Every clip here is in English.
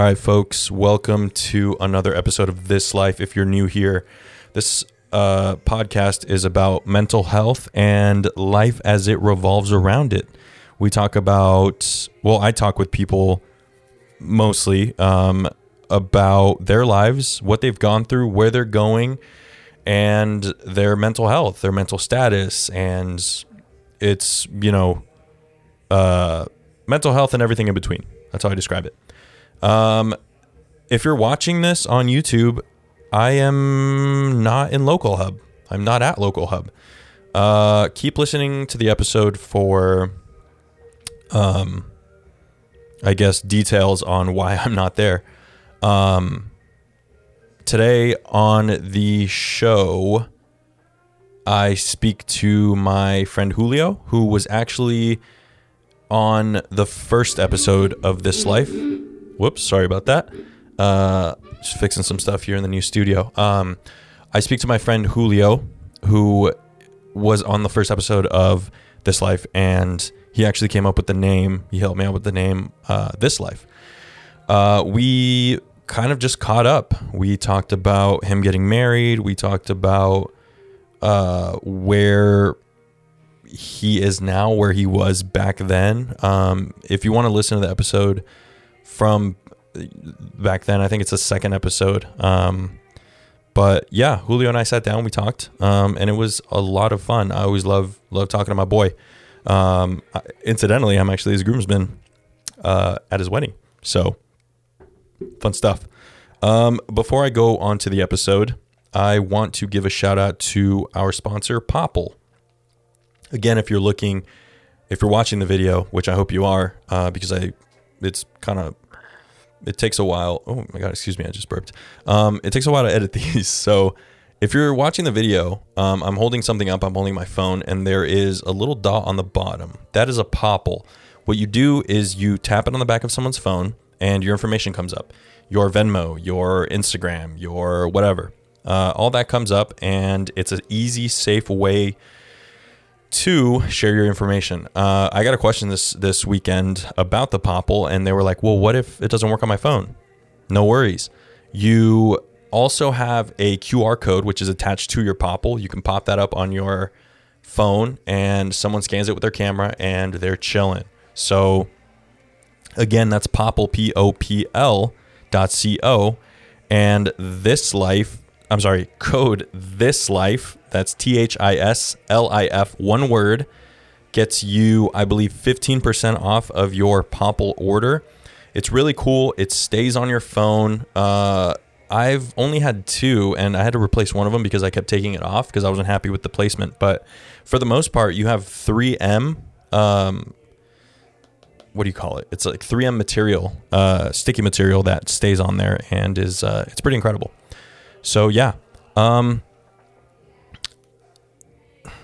All right, folks, welcome to another episode of This Life. If you're new here, this uh, podcast is about mental health and life as it revolves around it. We talk about, well, I talk with people mostly um, about their lives, what they've gone through, where they're going, and their mental health, their mental status. And it's, you know, uh, mental health and everything in between. That's how I describe it. Um, if you're watching this on YouTube, I am not in Local Hub. I'm not at Local Hub. Uh, keep listening to the episode for, um, I guess details on why I'm not there. Um, today on the show, I speak to my friend Julio, who was actually on the first episode of This Life. Whoops, sorry about that. Uh, just fixing some stuff here in the new studio. Um, I speak to my friend Julio, who was on the first episode of This Life, and he actually came up with the name. He helped me out with the name uh, This Life. Uh, we kind of just caught up. We talked about him getting married. We talked about uh, where he is now, where he was back then. Um, if you want to listen to the episode from back then, I think it's the second episode. Um, but yeah, Julio and I sat down, we talked, um, and it was a lot of fun. I always love love talking to my boy. Um, incidentally, I'm actually his groomsman uh, at his wedding, so fun stuff. Um, before I go on to the episode, I want to give a shout out to our sponsor, Popl. Again, if you're looking, if you're watching the video, which I hope you are, uh, because I, it's kind of, it takes a while. Oh my god, excuse me, I just burped. Um, it takes a while to edit these, so if you're watching the video, um, I'm holding something up. I'm holding my phone, and there is a little dot on the bottom. That is a Popl. What you do is you tap it on the back of someone's phone, and your information comes up. Your Venmo, your Instagram, your whatever. Uh, all that comes up, and it's an easy, safe way to share your information. Uh, I got a question this this weekend about the Popl, and they were like, "Well, what if it doesn't work on my phone?" No worries. You also have a QR code which is attached to your Popl. You can pop that up on your phone, and someone scans it with their camera, and they're chilling. So again, that's Popl P O P L dot C O, and this life. I'm sorry, code this life. That's T H I S L I F, one word, gets you, I believe, 15% off of your Popl order. It's really cool. It stays on your phone. Uh, I've only had two, and I had to replace one of them because I kept taking it off because I wasn't happy with the placement. But for the most part, you have 3M. Um, what do you call it? It's like 3M material, uh, sticky material that stays on there and is uh, it's pretty incredible. So yeah. Um,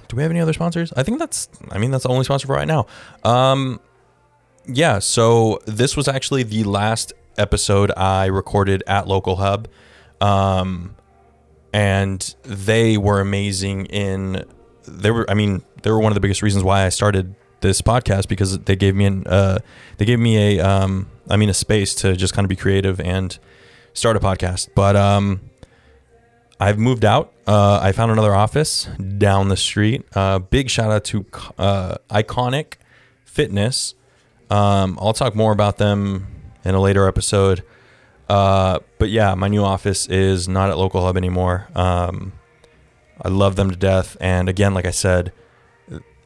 do we have any other sponsors? I think that's I mean that's the only sponsor for right now. Um, yeah, so this was actually the last episode I recorded at Local Hub. Um, and they were amazing in they were I mean, they were one of the biggest reasons why I started this podcast because they gave me an uh they gave me a um I mean a space to just kind of be creative and start a podcast. But um I've moved out. Uh, I found another office down the street. Uh, big shout out to uh, Iconic Fitness. Um, I'll talk more about them in a later episode. Uh, but yeah, my new office is not at Local Hub anymore. Um, I love them to death. And again, like I said,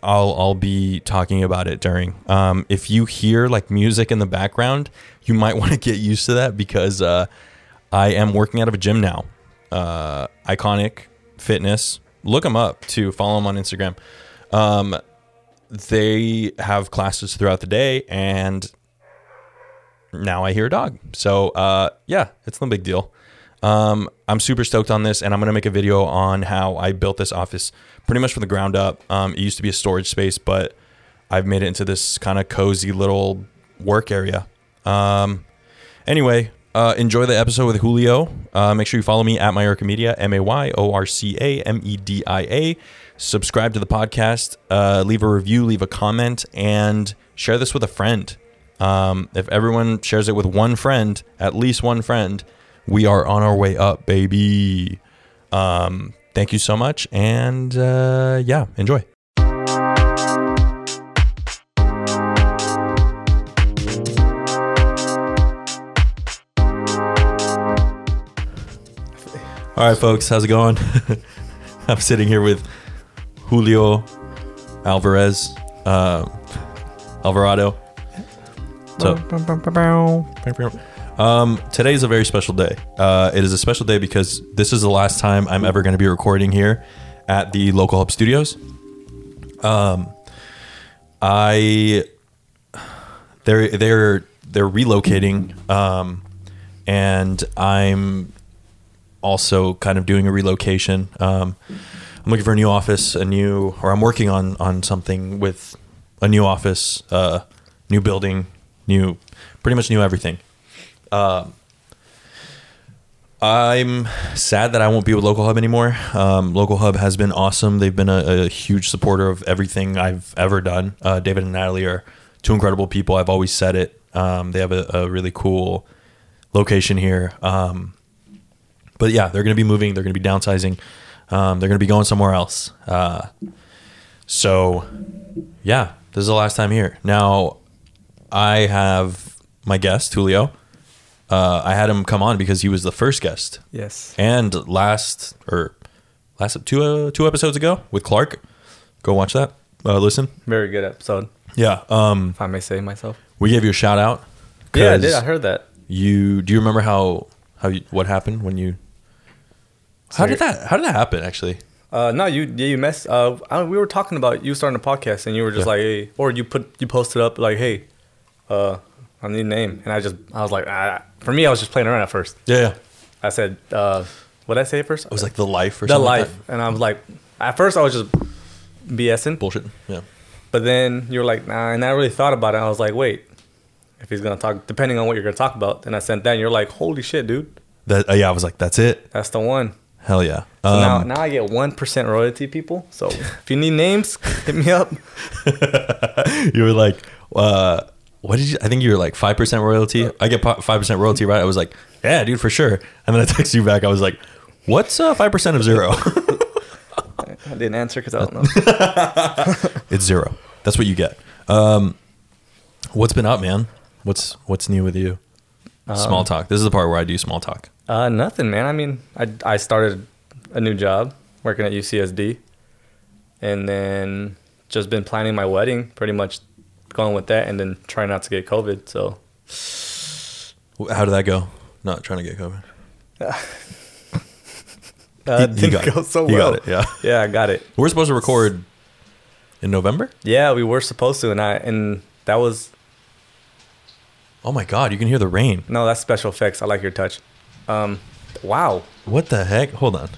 I'll I'll be talking about it during. Um, if you hear like music in the background, you might want to get used to that because uh, I am working out of a gym now. Uh, Iconic Fitness. Look them up to follow them on Instagram. Um, they have classes throughout the day, and now I hear a dog. So uh, yeah, it's no big deal. Um, I'm super stoked on this, and I'm gonna make a video on how I built this office pretty much from the ground up. Um, it used to be a storage space, but I've made it into this kind of cozy little work area. Um, anyway, uh, enjoy the episode with Julio. Uh, make sure you follow me at Mayorca Media, M A Y O R C A M E D I A. Subscribe to the podcast, uh, leave a review, leave a comment, and share this with a friend. Um, if everyone shares it with one friend, at least one friend, we are on our way up, baby. Um, thank you so much, and uh, yeah, enjoy. All right, folks, how's it going? I'm sitting here with Julio Alvarez, uh, Alvarado. So, um, today is a very special day. Uh, it is a special day because this is the last time I'm ever going to be recording here at the local hub studios. Um, I they're they're they're relocating, um, and I'm also kind of doing a relocation. Um, I'm looking for a new office, a new, or I'm working on on something with a new office, uh, new building, new, pretty much new everything. Um, I'm sad that I won't be with Local Hub anymore. Um, Local Hub has been awesome. They've been a, a huge supporter of everything I've ever done. Uh, David and Natalie are two incredible people. I've always said it. Um, they have a, a really cool location here. Um, but yeah, they're going to be moving. They're going to be downsizing. Um, they're going to be going somewhere else. Uh, so yeah, this is the last time here. Now, I have my guest Julio. Uh, I had him come on because he was the first guest, Yes. and last or last two uh, two episodes ago with Clark. Go watch that. Uh, listen. Very good episode, Yeah. Um, if I may say myself. we gave you a shout out. Yeah, I did. I heard that. You do you remember how how you, what happened when you? How did that How did that happen? Actually, Uh, no, you yeah, you messed. Uh, I, we were talking about you starting a podcast, and you were just Yeah. like, hey, or you put you posted up like, hey, uh, I need a name, and I just I was like, ah. for me, I was just playing around at first. yeah, yeah. I said, uh, what did I say at first? It was like the life or the something like life, and I was like, at first I was just BSing, bullshit. Yeah, but then you were like, nah, and I really thought about it. I was like, wait, if he's gonna talk, depending on what you're gonna talk about, then I sent that, and you're like, holy shit, dude, that uh, yeah. I was like, that's it. that's the one. Hell yeah. So now, Um, now I get one percent royalty, people. So if you need names, hit me up. you were like, uh, what did you? I think you were like five percent royalty. I get five percent royalty, right? I was like, yeah, dude, for sure. And then I texted you back. I was like, what's uh five percent of zero? I didn't answer because I don't know. it's zero. That's what you get. Um, what's been up, man? What's what's new with you? small talk. This is the part where I do small talk. Uh, nothing, man. I mean, I I started a new job working at UCSD, and then just been planning my wedding. Pretty much going with that, and then trying not to get COVID. So How did that go? Not trying to get COVID. uh, He- didn't got it. go so He well. got it, yeah. yeah, I got it. We're supposed to record in November. Yeah, we were supposed to, and I and that was Oh my god, you can hear the rain. no, that's special effects. I like your touch. Um, wow. What the heck? Hold on.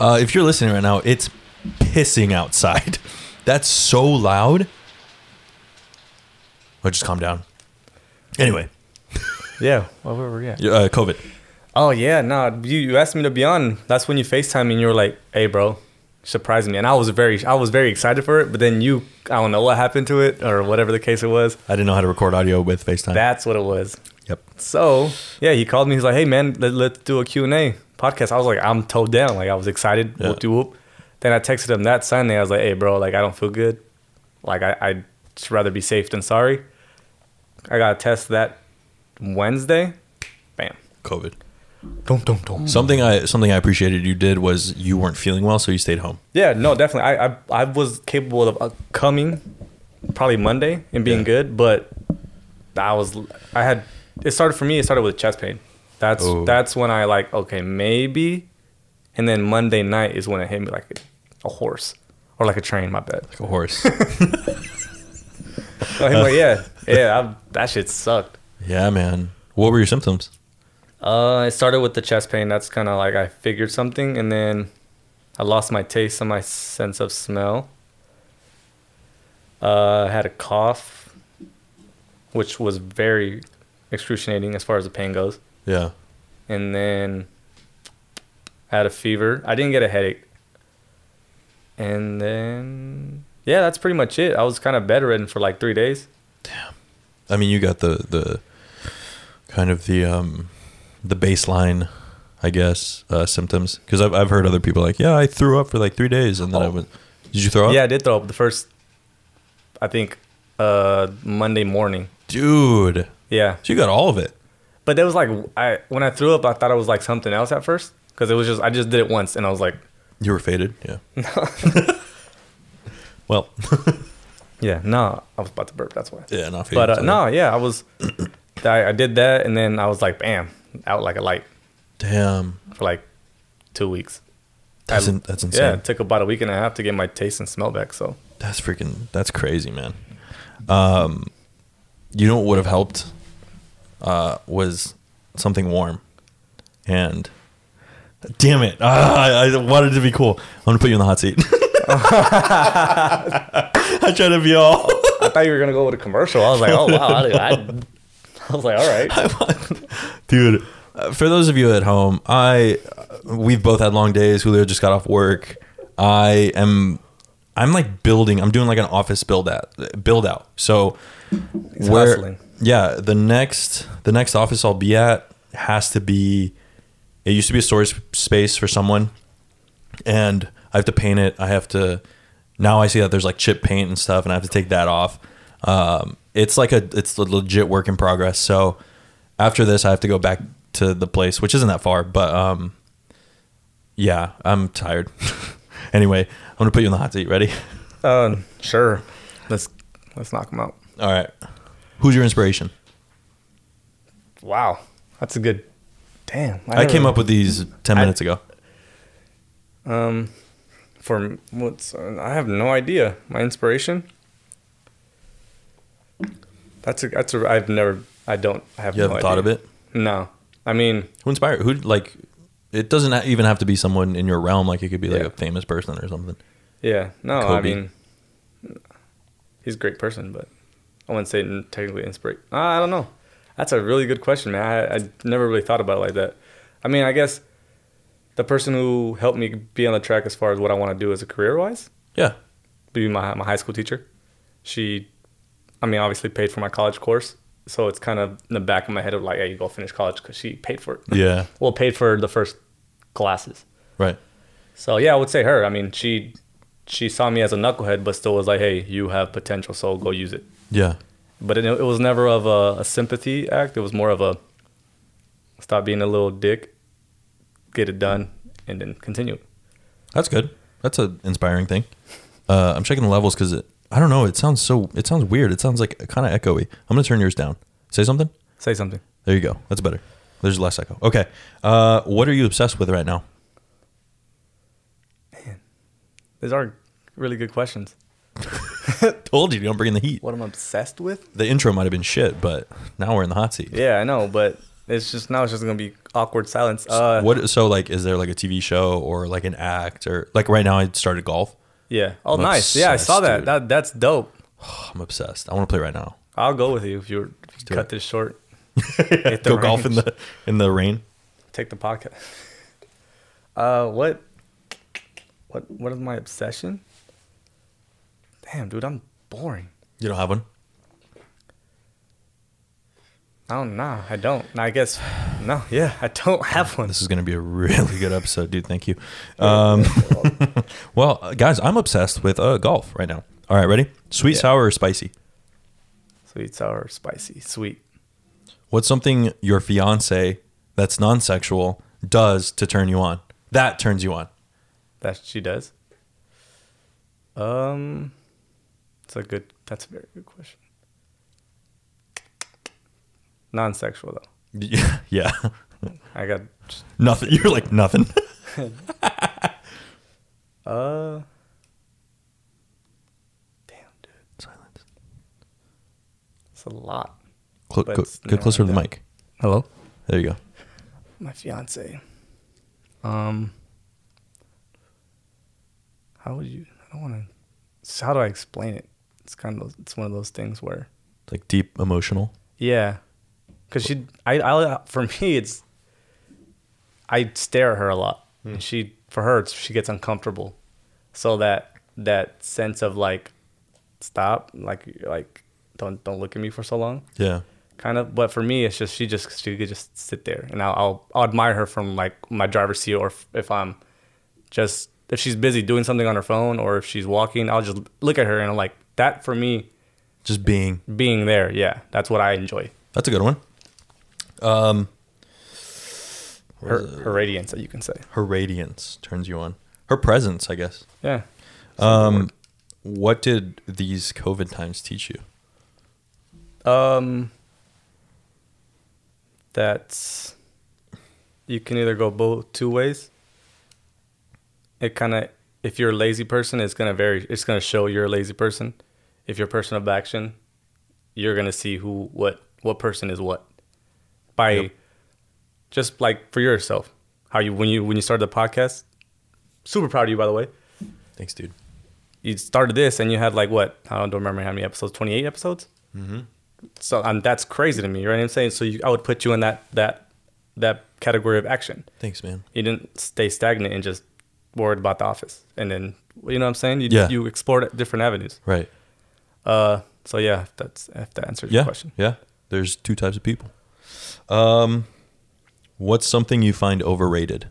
Uh, if you're listening right now, it's pissing outside. That's so loud. Oh, just calm down. Anyway, Yeah, where were we at? uh, COVID. Oh yeah, no, you, you asked me to be on. That's when you FaceTime me and you were like, "Hey, bro, surprise me." And I was very, I was very excited for it. But then you, I don't know what happened to it or whatever the case it was. I didn't know how to record audio with FaceTime. That's what it was. yep. So yeah, he called me. He's like, "Hey, man, let, let's do a Q and A podcast." I was like, "I'm toe down." Like I was excited. Yeah. Whoop whoop. Then I texted him that Sunday. I was like, "Hey, bro, like I don't feel good. Like I, I'd just rather be safe than sorry." I got a test that Wednesday. Bam. COVID. Dum, dum, dum. Something I something I appreciated you did was you weren't feeling well, so you stayed home. Yeah, no, definitely. I I, I was capable of uh, coming probably Monday and being Yeah. good, but I was I had it started for me. It started with chest pain. That's Oh. that's when I like okay maybe, and then Monday night is when it hit me like a horse or like a train. My bad. Like a horse. So I'm like yeah yeah I, that shit sucked. yeah, man. What were your symptoms? Uh, it started with the chest pain. That's kind of like I figured something, and then I lost my taste and my sense of smell. Uh, I had a cough, which was very excruciating as far as the pain goes. Yeah. And then I had a fever. I didn't get a headache. And then yeah, that's pretty much it. I was kind of bedridden for like three days. Damn. I mean, you got the the kind of the um the baseline, I guess, uh, symptoms. Because I've I've heard other people like, yeah, I threw up for like three days, and then I Oh. went. Did you throw up? Yeah, I did throw up the first, I think, uh, Monday morning. dude. Yeah, So you got all of it. but it was like I when I threw up, I thought it was like something else at first because it was just I just did it once and I was like, You were faded. Yeah. well, yeah, no, I was about to burp. That's why. yeah, not faded. But uh, no, yeah, I was. I, I did that and then I was like, bam, out like a light Damn. for like two weeks. That's I- in, that's insane. Yeah, it took about a week and a half to get my taste and smell back. So That's freaking. That's crazy, man. Um, you know what would have helped? Uh, was something warm, and damn it, ah, I, I wanted to be cool. I'm gonna put you in the hot seat. I try to be all. I thought you were gonna go with a commercial. I was like, oh wow, I, I, I was like, all right. dude. uh, For those of you at home, I we've both had long days. Julio just got off work. I am. I'm like building. I'm doing like an office build out. Build out. So He's hustling. Yeah, the next the next office I'll be at has to be. It used to be a storage space for someone, and I have to paint it. I have to. Now I see that there's like chip paint and stuff, and I have to take that off. Um, it's like a it's a legit work in progress. So after this, I have to go back to the place, which isn't that far, but um, yeah, I'm tired. anyway, I'm gonna put you in the hot seat. Ready? Uh, sure. Let's let's knock them out. All right. Who's your inspiration? Wow, that's a good. Damn, I came up with these ten I- minutes ago. um for what's I have no idea. My inspiration. That's a that's a I've never I don't I have You no haven't thought of it? No, I mean Who inspired? Who like? It doesn't even have to be someone in your realm. Like it could be like Yeah. a famous person or something. yeah no I mean he's a great person, but I wouldn't say technically inspire. I don't know. That's a really good question, man. I, I never really thought about it like that. I mean, I guess the person who helped me be on the track as far as what I want to do as a career wise Yeah. be my my high school teacher. She, I mean, obviously paid for my college course, so it's kind of in the back of my head of like, hey, you go finish college because she paid for it. Yeah. well, paid for the first classes. Right. So yeah, I would say her. I mean, she she saw me as a knucklehead, but still was like, hey, you have potential, so go use it. Yeah. But it, it was never of a, a sympathy act. It was more of a stop being a little dick, get it done, and then continue. That's good. That's an inspiring thing. Uh, I'm checking the levels because it. I don't know. It sounds so. It sounds weird. It sounds like kind of echoey. I'm gonna turn yours down. Say something. Say something. There you go. That's better. There's less echo. Okay. Uh, what are you obsessed with right now? Man, these are really good questions. Told you, you don't bring in the heat. What I'm obsessed with? The intro might have been shit, but now we're in the hot seat. Yeah, I know, but it's just now it's just gonna be awkward silence. Uh, what? So like, is there like a TV show or like an act or like right now? I started golf. Yeah. Oh, I'm nice. Yeah, I saw that. dude. That that's dope. I'm obsessed. I want to play right now. I'll go with you if you do cut it. this short. Hit the Go golf in the in the rain. Take the pocket. Uh, what? What? What is my obsession? Damn, dude, I'm boring. You don't have one. I don't know. I don't. I guess no. Yeah, I don't have one. This is going to be a really good episode, dude. Thank you. Um, well, guys, I'm obsessed with uh, golf right now. All right, ready? Sweet, Yeah. sour, or spicy? Sweet, sour, spicy, sweet. What's something your fiance that's non-sexual does to turn you on? That turns you on. That she does. Um, it's a good. That's a very good question. Non-sexual though. Yeah, yeah. I got. nothing. You're like nothing. Uh. Damn, dude, Silence. it's a lot. Cl- go- get closer to the mic. Hello. There you go. My fiance. Um. How would you? I don't want to. How do I explain it? It's kind of. It's one of those things where. It's like deep emotional. Yeah, because she, I, I, for me, it's. I stare at her a lot, hmm. and she, for her, it's, she gets uncomfortable, so that that sense of like stop, like like don't don't look at me for so long, Yeah. kind of. But for me, it's just she just she could just sit there, and I'll I'll, I'll admire her from like my driver's seat, or if, if I'm just if she's busy doing something on her phone, or if she's walking, I'll just look at her and I'm like that for me Just being. being there. Yeah, that's what I enjoy. That's a good one. Um, Her her radiance, that you can say. her radiance turns you on. Her presence, I guess. Yeah. Um, what did these COVID times teach you? Um, that's you can either go both two ways. It kind of, if you're a lazy person, it's gonna vary. It's gonna show you're a lazy person. If you're a person of action, you're gonna see who, what, what person is what. By Yep. just like for yourself, how you when you when you started the podcast. Super proud of you, by the way. Thanks, dude. You started this and you had like what? I don't remember how many episodes. Twenty eight episodes. Mm-hmm. So um, that's crazy to me, right? I'm saying so. You, I would put you in that that that category of action. Thanks, man. You didn't stay stagnant and just worried about the office, and then you know what I'm saying. You Yeah. you explored different avenues. Right. Uh, so yeah, that's if that answers Yeah. your question. Yeah. There's two types of people. Um, what's something you find overrated?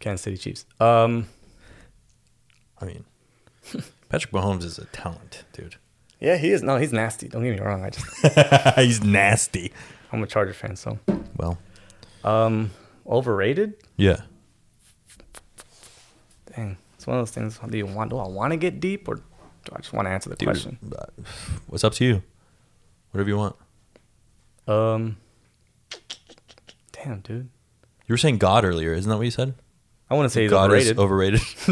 Kansas City Chiefs. Um, I mean, Patrick Mahomes is a talent, dude. yeah, he is. No, he's nasty. Don't get me wrong. I just He's nasty. I'm a Charger fan, so Well, um, overrated. yeah. Dang, it's one of those things. Do you want? Do I want to get deep, or do I just want to answer the Dude, question? uh, what's up to you? Whatever you want. Um, damn, dude. You were saying God earlier, isn't that what you said? I want to say he's God overrated. is overrated.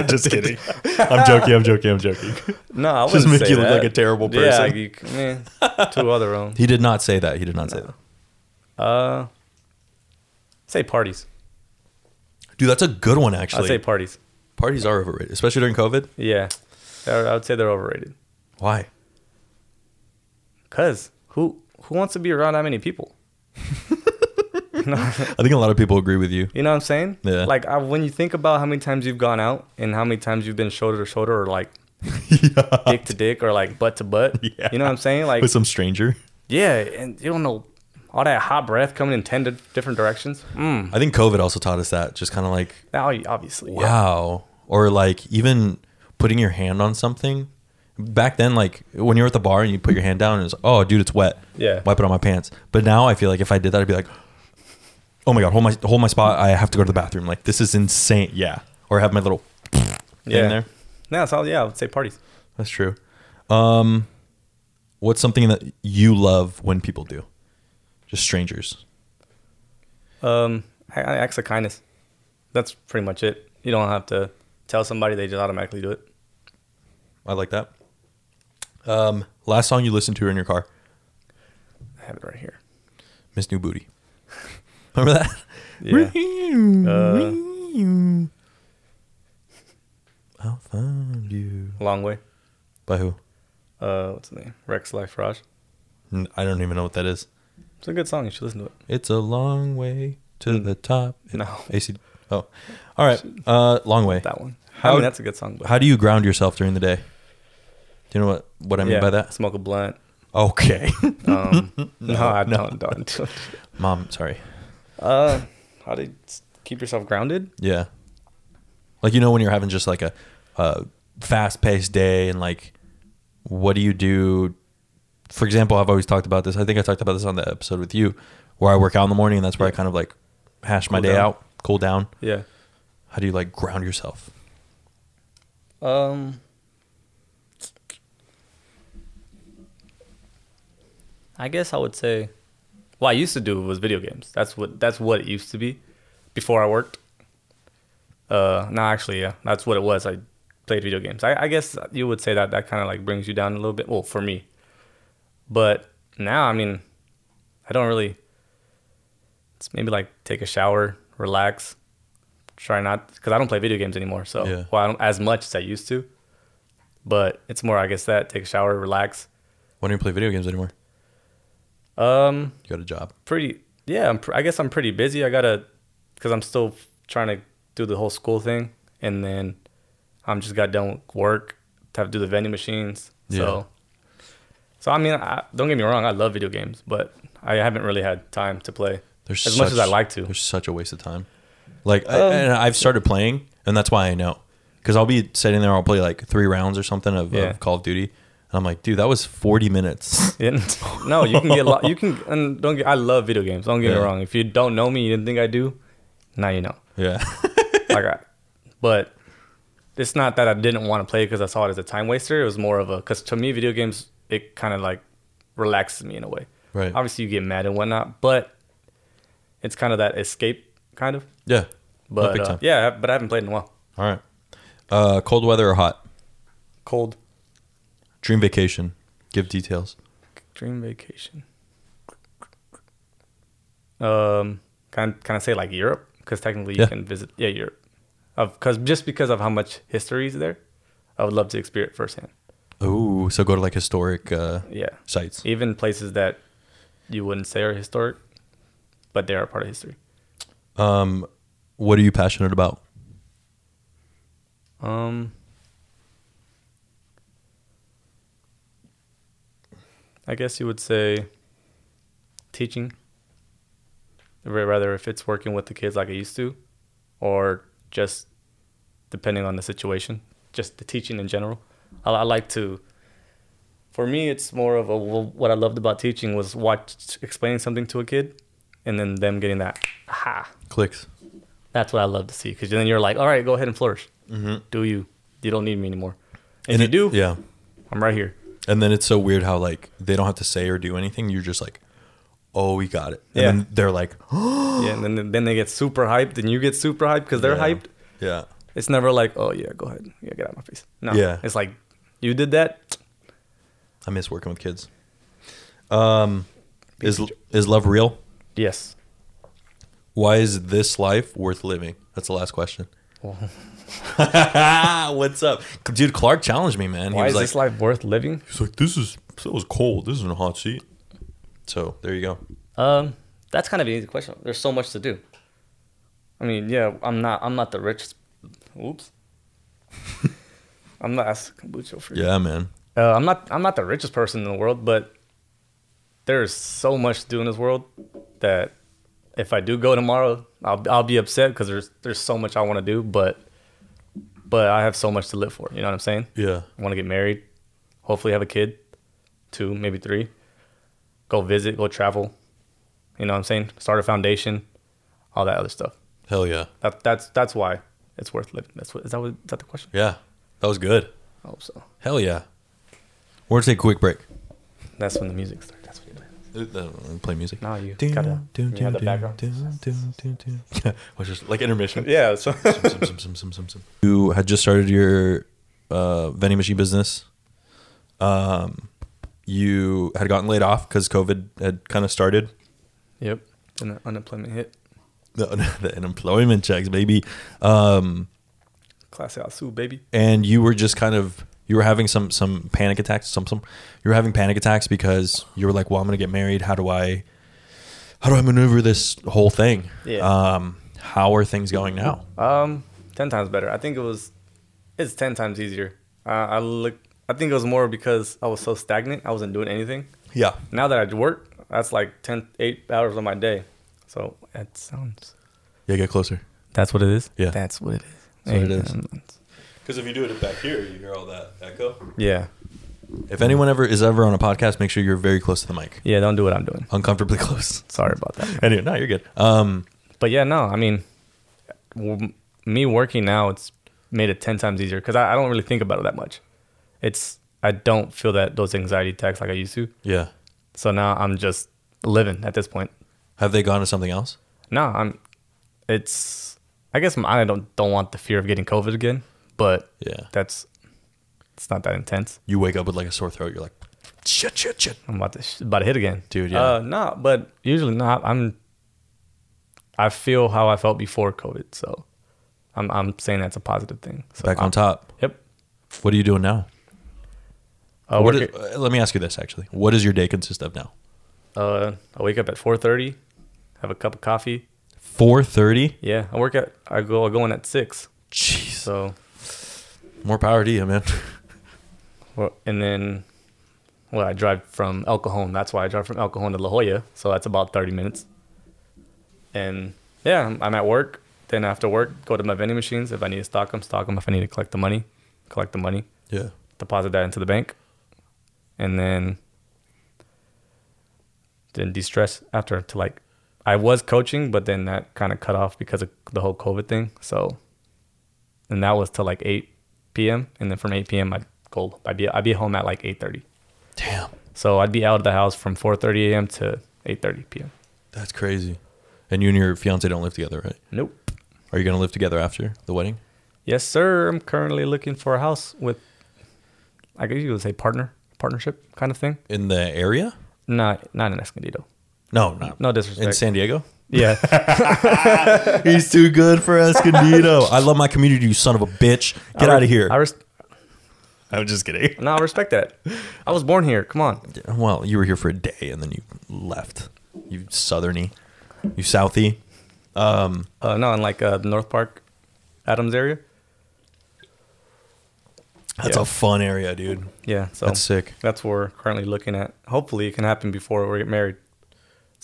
I'm just kidding. I'm joking. I'm joking. I'm joking. No, I wouldn't just make say you look that. like a terrible Yeah, person. you, man, to other own. He did not say that. He did not say that. Uh, say parties. Dude, that's a good one actually. I'd say parties. Parties are overrated, especially during COVID. Yeah, I would say they're overrated. Why? Cause who who wants to be around that many people? I think a lot of people agree with you. you know what I'm saying? Yeah. Like I, when you think about how many times you've gone out and how many times you've been shoulder to shoulder or like yeah. dick to dick or like butt to butt. Yeah. You know what I'm saying? Like With some stranger. yeah, and you don't know all that hot breath coming in ten different directions. Mm. I think COVID also taught us that. Just kind of like, obviously, yeah. wow. Or like even putting your hand on something. Back then, like when you're at the bar and you put your hand down and it's oh, dude, it's wet. Yeah. Wipe it on my pants. But now I feel like if I did that, I'd be like, oh my God, hold my, hold my spot. I have to go to the bathroom. Like this is insane. Yeah. Or have my little Yeah. in there. No, so yeah, I would say parties. That's true. Um, what's something that you love when people do? Just strangers. Um, acts of kindness. That's pretty much it. You don't have to tell somebody; they just automatically do it. I like that. Um, last song you listened to in your car, I have it right here. Miss New Booty. Remember that? Yeah. Uh, I'll find you. Long way. By who? Uh, what's the name? Rexx Life Raj. I don't even know what that is. It's a good song. You should listen to it. It's a long way to Mm. the top. No, AC. Oh, all right. Uh, long way. that one. How- I mean, that's a good song. But How do you ground yourself during the day? You know what what I mean yeah, by that? Smoke a blunt. Okay. Um, no, I no. don't. Don't. Mom, sorry. Uh, how to keep yourself grounded? Yeah. Like you know when you're having just like a, a fast paced day and like what do you do? For example, I've always talked about this. I think I talked about this on the episode with you, where I work out in the morning and that's where I kind of like hash my Cool day down. out, cool down. Yeah. How do you like ground yourself? Um, I guess I would say, what I used to do was video games. That's what that's what it used to be, before I worked. Uh, no, actually, yeah, that's what it was. I played video games. I, I guess you would say that that kind of like brings you down a little bit. Well, for me, but now, I mean, I don't really. It's maybe like take a shower, relax, try not because I don't play video games anymore. So Yeah. well, I don't as much as I used to. But it's more, I guess, that take a shower, relax. Why don't you play video games anymore? Um, You got a job. pretty. Yeah, I'm. Pr- I guess I'm pretty busy. I gotta, because I'm still trying to do the whole school thing, and then I'm just got done with work to have to do the vending machines. Yeah. So, so I mean, I, don't get me wrong, I love video games, but I haven't really had time to play There's as much as such- I like to. There's such a waste of time. Like, I, Um, and I've started playing, and that's why I know. Because I'll be sitting there, I'll play like three rounds or something of, Yeah. of Call of Duty, and I'm like, dude, that was 40 minutes. Yeah. no, you can get a lot. You can, and don't get. I love video games. Don't get Yeah. me wrong. If you don't know me, you didn't think I do. Now you know. yeah. like I, but it's not that I didn't want to play because I saw it as a time waster. It was more of a because to me, video games it kind of like relaxes me in a way. right. Obviously, you get mad and whatnot, but it's kind of that escape kind of. Yeah. But uh, yeah, but I haven't played in a while. All right. Uh, cold weather or hot? Cold Dream vacation. Give details. dream vacation. Um, kind kind of say like Europe because technically you Yeah. can visit yeah Europe, of because just because of how much history is there, I would love to experience it firsthand. Oh, so go to like historic uh, Yeah. sites. even places that you wouldn't say are historic, but they are part of history. Um, what are you passionate about? Um, I guess you would say teaching. Rather, if it's working with the kids like I used to, or just depending on the situation, just the teaching in general. I, I like to. For me, it's more of a what I loved about teaching was watch explaining something to a kid, and then them getting that aha. Clicks. That's what I love to see because then you're like, all right, go ahead and flourish. Mm-hmm. Do you? You don't need me anymore. If And you it- do, yeah. I'm right here. And then it's so weird how like they don't have to say or do anything. You're just like, oh, we got it. And Yeah. then they're like, yeah, and then then they get super hyped, and you get super hyped because they're Yeah. hyped. yeah, It's never like, oh yeah, go ahead, yeah, get out of my face. No, Yeah. it's like you did that. I miss working with kids. Um, is is love real? Yes. Why is this life worth living? That's the last question. Well, What's up, dude? Clark challenged me, man. He why was is like, this life worth living? he's like, this is so it was cold. This isn't a hot seat. So there you go. Um, that's kind of an easy question. There's so much to do. I mean, yeah, I'm not I'm not the richest. Oops. I'm not that's kombucha for you. Yeah, man. Uh, I'm not I'm not the richest person in the world, but there's so much to do in this world that if I do go tomorrow, I'll I'll be upset because there's there's so much I want to do, but but I have so much to live for. You know what I'm saying? Yeah, I want to get married, hopefully have a kid, two maybe three. Go visit, go travel. You know what I'm saying? Start a foundation, all that other stuff. hell yeah, That that's that's why it's worth living. That's what is that what, is that the question? yeah. That was good. I hope so. Hell yeah. We're gonna take a quick break. That's when the music starts. That's what play. Uh, music. No, you gotta you have the background. Which is like intermission. Yeah, so Some, some, some, some, some, some. You had just started your uh, vending machine business. Um, you had gotten laid off because COVID had kind of started. Yep. And the unemployment hit. The, the unemployment checks, baby. Um, Class out Sue, baby. and you were just kind of you were having some some panic attacks. Some some you were having panic attacks because you were like, "Well, I'm gonna get married. How do I how do I maneuver this whole thing?" Yeah. Um, how are things going now? Um, ten times better. I think it was. It's ten times easier. Uh, I look. I think it was more because I was so stagnant. I wasn't doing anything. Yeah. Now that I work, that's like 10, 8 hours of my day. So that sounds. Yeah. Get closer. That's what it is. Yeah. That's what it is. That's what it is. Because if you do it back here, you hear all that echo. Yeah. If anyone ever is ever on a podcast, make sure you're very close to the mic, Yeah. Don't do what I'm doing. uncomfortably close. Sorry about that. Anyway, no, you're good. Um, But yeah, no. I mean, w- me working now, it's made it ten times easier because I, I don't really think about it that much. It's I don't feel that those anxiety attacks like I used to. yeah. So now I'm just living at this point. Have they gone to something else? No, I'm. It's. I guess I don't don't want the fear of getting COVID again, but Yeah. that's. It's not that intense. You wake up with like a sore throat. You're like, shit, shit, shit. I'm about to sh- about to hit again, Dude, yeah. Uh, no, but usually not. I'm. I feel how I felt before COVID, so I'm I'm saying that's a positive thing. So Back on I'm- top. Yep. What are you doing now? Uh, What uh, let me ask you this actually. What does your day consist of now? Uh, I wake up at 4:30, have a cup of coffee. 4:30. Yeah, I work at I go I go in at six. Jeez. So More power to you, man. Well, and then, well, I drive from El Cajon. That's why I drive from El Cajon to La Jolla. So that's about 30 minutes. And yeah, I'm- at work. Then after work, go to my vending machines. If I need to stock them, stock them. If I need to collect the money, collect the money, Yeah. deposit that into the bank. And then, then de-stress after to like, I was coaching, but then that kind of cut off because of the whole COVID thing. So, and that was till like 8 p.m. And then from 8 p.m. I'd go, I'd be, I'd be home at like 8.30. Damn. So I'd be out of the house from 4:30 a.m. to 8:30 p.m. That's crazy. And you and your fiance don't live together, right? Nope. Are you gonna live together after the wedding? Yes, sir. I'm currently looking for a house with, I guess you would say partner, partnership kind of thing. In the area? Not, not in Escondido. No, not No disrespect. in. San Diego. Yeah. He's too good for Escondido. I love my community, you son of a bitch. Get I out of here. I res- I'm just kidding. no, I respect that. I was born here. Come on. Well, you were here for a day and then you left. You southerny. You southy. Um, Uh, no, in like uh, the North Park, Adams area. that's Yeah. a fun area, dude. Yeah. So That's sick. that's what we're currently looking at. Hopefully, it can happen before we get married.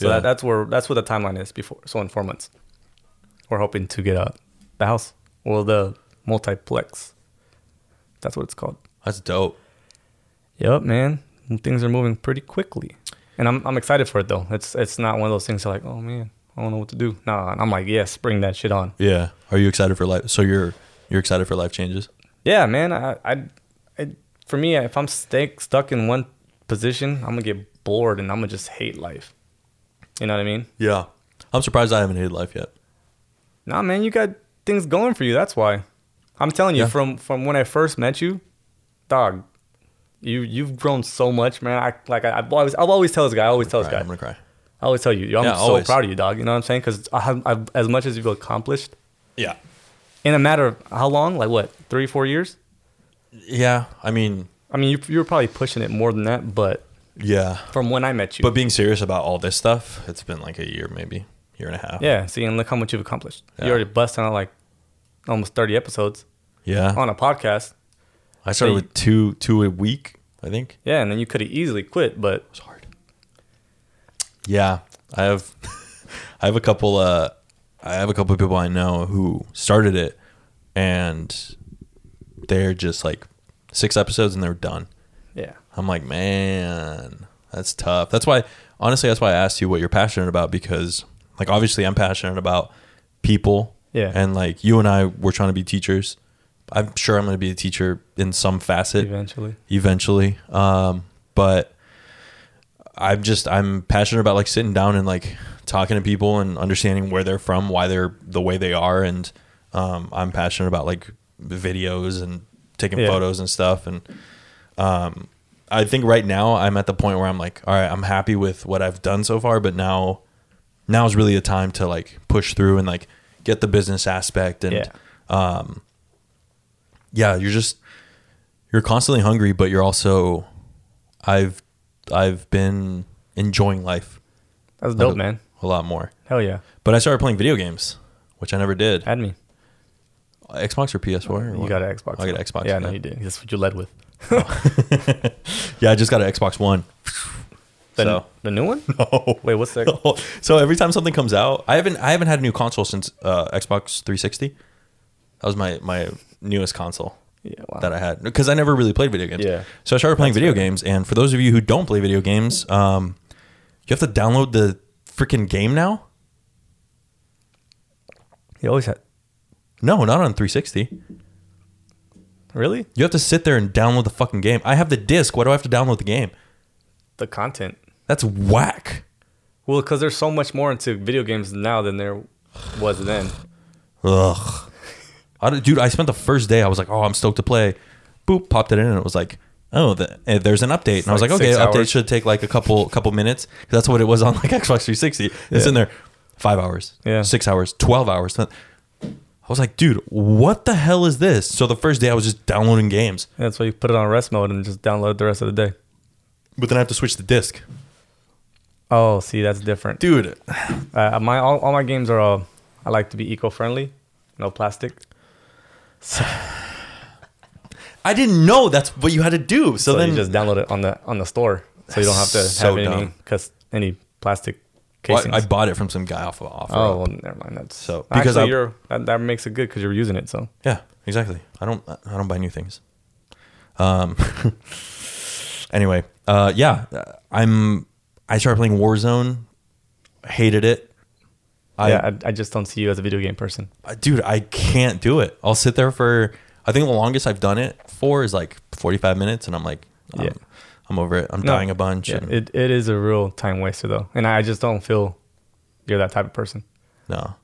So Yeah. that, that's where that's what the timeline is. Before so in four months, we're hoping to get uh, the house or the multiplex. That's what it's called. That's dope. Yep, man. Things are moving pretty quickly, and I'm I'm excited for it though. It's it's not one of those things like oh man I don't know what to do. Nah, and I'm like yes, bring that shit on. Yeah. Are you excited for life? So you're you're excited for life changes? Yeah, man. I, I, I for me, if I'm stuck stuck in one position, I'm gonna get bored and I'm gonna just hate life. You know what I mean? Yeah. I'm surprised I haven't hated life yet. Nah, man, you got things going for you. That's why. I'm telling you, Yeah. from from when I first met you, dog, you you've grown so much, man. I like I, I've always I'll always tell this guy. I always tell this guy. I'm gonna cry. I always tell you, I'm Yeah, so always. proud of you, dog. You know what I'm saying? Because have as much as you've accomplished Yeah. in a matter of how long? Like what? Three, four years? Yeah. I mean, I mean, you you were probably pushing it more than that, but yeah. from when I met you, But being serious about all this stuff, it's been like a year, maybe year and a half. yeah. See, and look how much you've accomplished. Yeah. You already busted out like almost 30 episodes Yeah. on a podcast. I started So with two two a week, I think. Yeah, and then you could have easily quit, but It was hard. Yeah, I have I have a couple uh I have a couple of people I know who started it and they're just like six episodes and they're done. yeah. I'm like, man, that's tough. That's why honestly that's why I asked you what you're passionate about because like obviously I'm passionate about people. Yeah. And like you and I we're trying to be teachers. I'm sure I'm going to be a teacher in some facet Eventually. eventually. Um, but I'm just I'm passionate about like sitting down and like talking to people and understanding where they're from, why they're the way they are, and um, I'm passionate about like videos and taking Yeah. photos and stuff. And um, I think right now I'm at the point where I'm like, all right, I'm happy with what I've done so far, but now now is really a time to like push through and like get the business aspect and Yeah. um yeah you're just you're constantly hungry but you're also i've i've been enjoying life That's a dope, little- man. a lot more Hell yeah. but i started playing video games which i never did Add me. xbox or ps4 or You what? got an Xbox. i got an xbox Yeah, no, you did. That's what you led with. yeah i just got an xbox one The, so the new one? no Wait, what's that? so every time something comes out i haven't i haven't had a new console since uh, xbox 360 that was my my newest console Yeah, wow. that I had because I never really played video games. Yeah. So I started playing That's video games, and for those of you who don't play video games, um, you have to download the freaking game now. You always had. No, not on 360. Really? You have to sit there and download the fucking game. I have the disc. Why do I have to download the game? The content. That's whack. Well, because there's so much more into video games now than there was then. Ugh. I, dude, I spent the first day. I was like, oh, I'm stoked to play. Boop, popped it in, and it was like, oh, the, eh, there's an update. And I was like like, okay, update hours. should take like a couple couple minutes. 'Cause That's what it was on like Xbox 360. It's Yeah. in there, five hours, Yeah. six hours, twelve hours. I was like, dude, what the hell is this? So the first day I was just downloading games, That's why you put it on rest mode and just download the rest of the day. but then I have to switch the disc, Oh, see, that's different. dude. Uh, my all, all my games are. all. I like to be eco-friendly, no plastic. So, I didn't know that's what you had to do. So, So, then you just download it on the on the store, so you don't have to So have any cause any plastic Well. I, I bought it from some guy off of off. oh well, never mind. That's So, because because I- you're that, that makes it good because you're using it. So Yeah, exactly. I don't I don't buy new things. Um anyway, uh yeah, uh, I'm I started playing Warzone. Hated it. I, yeah, I, I just don't see you as a video game person. I dude, I can't do it. I'll sit there for I think the longest I've done it for is like 45 minutes and I'm like I'm, Yeah. I'm over it. I'm No, dying a bunch Yeah, and it, it is a real time waster though, and I just don't feel you're that type of person. no.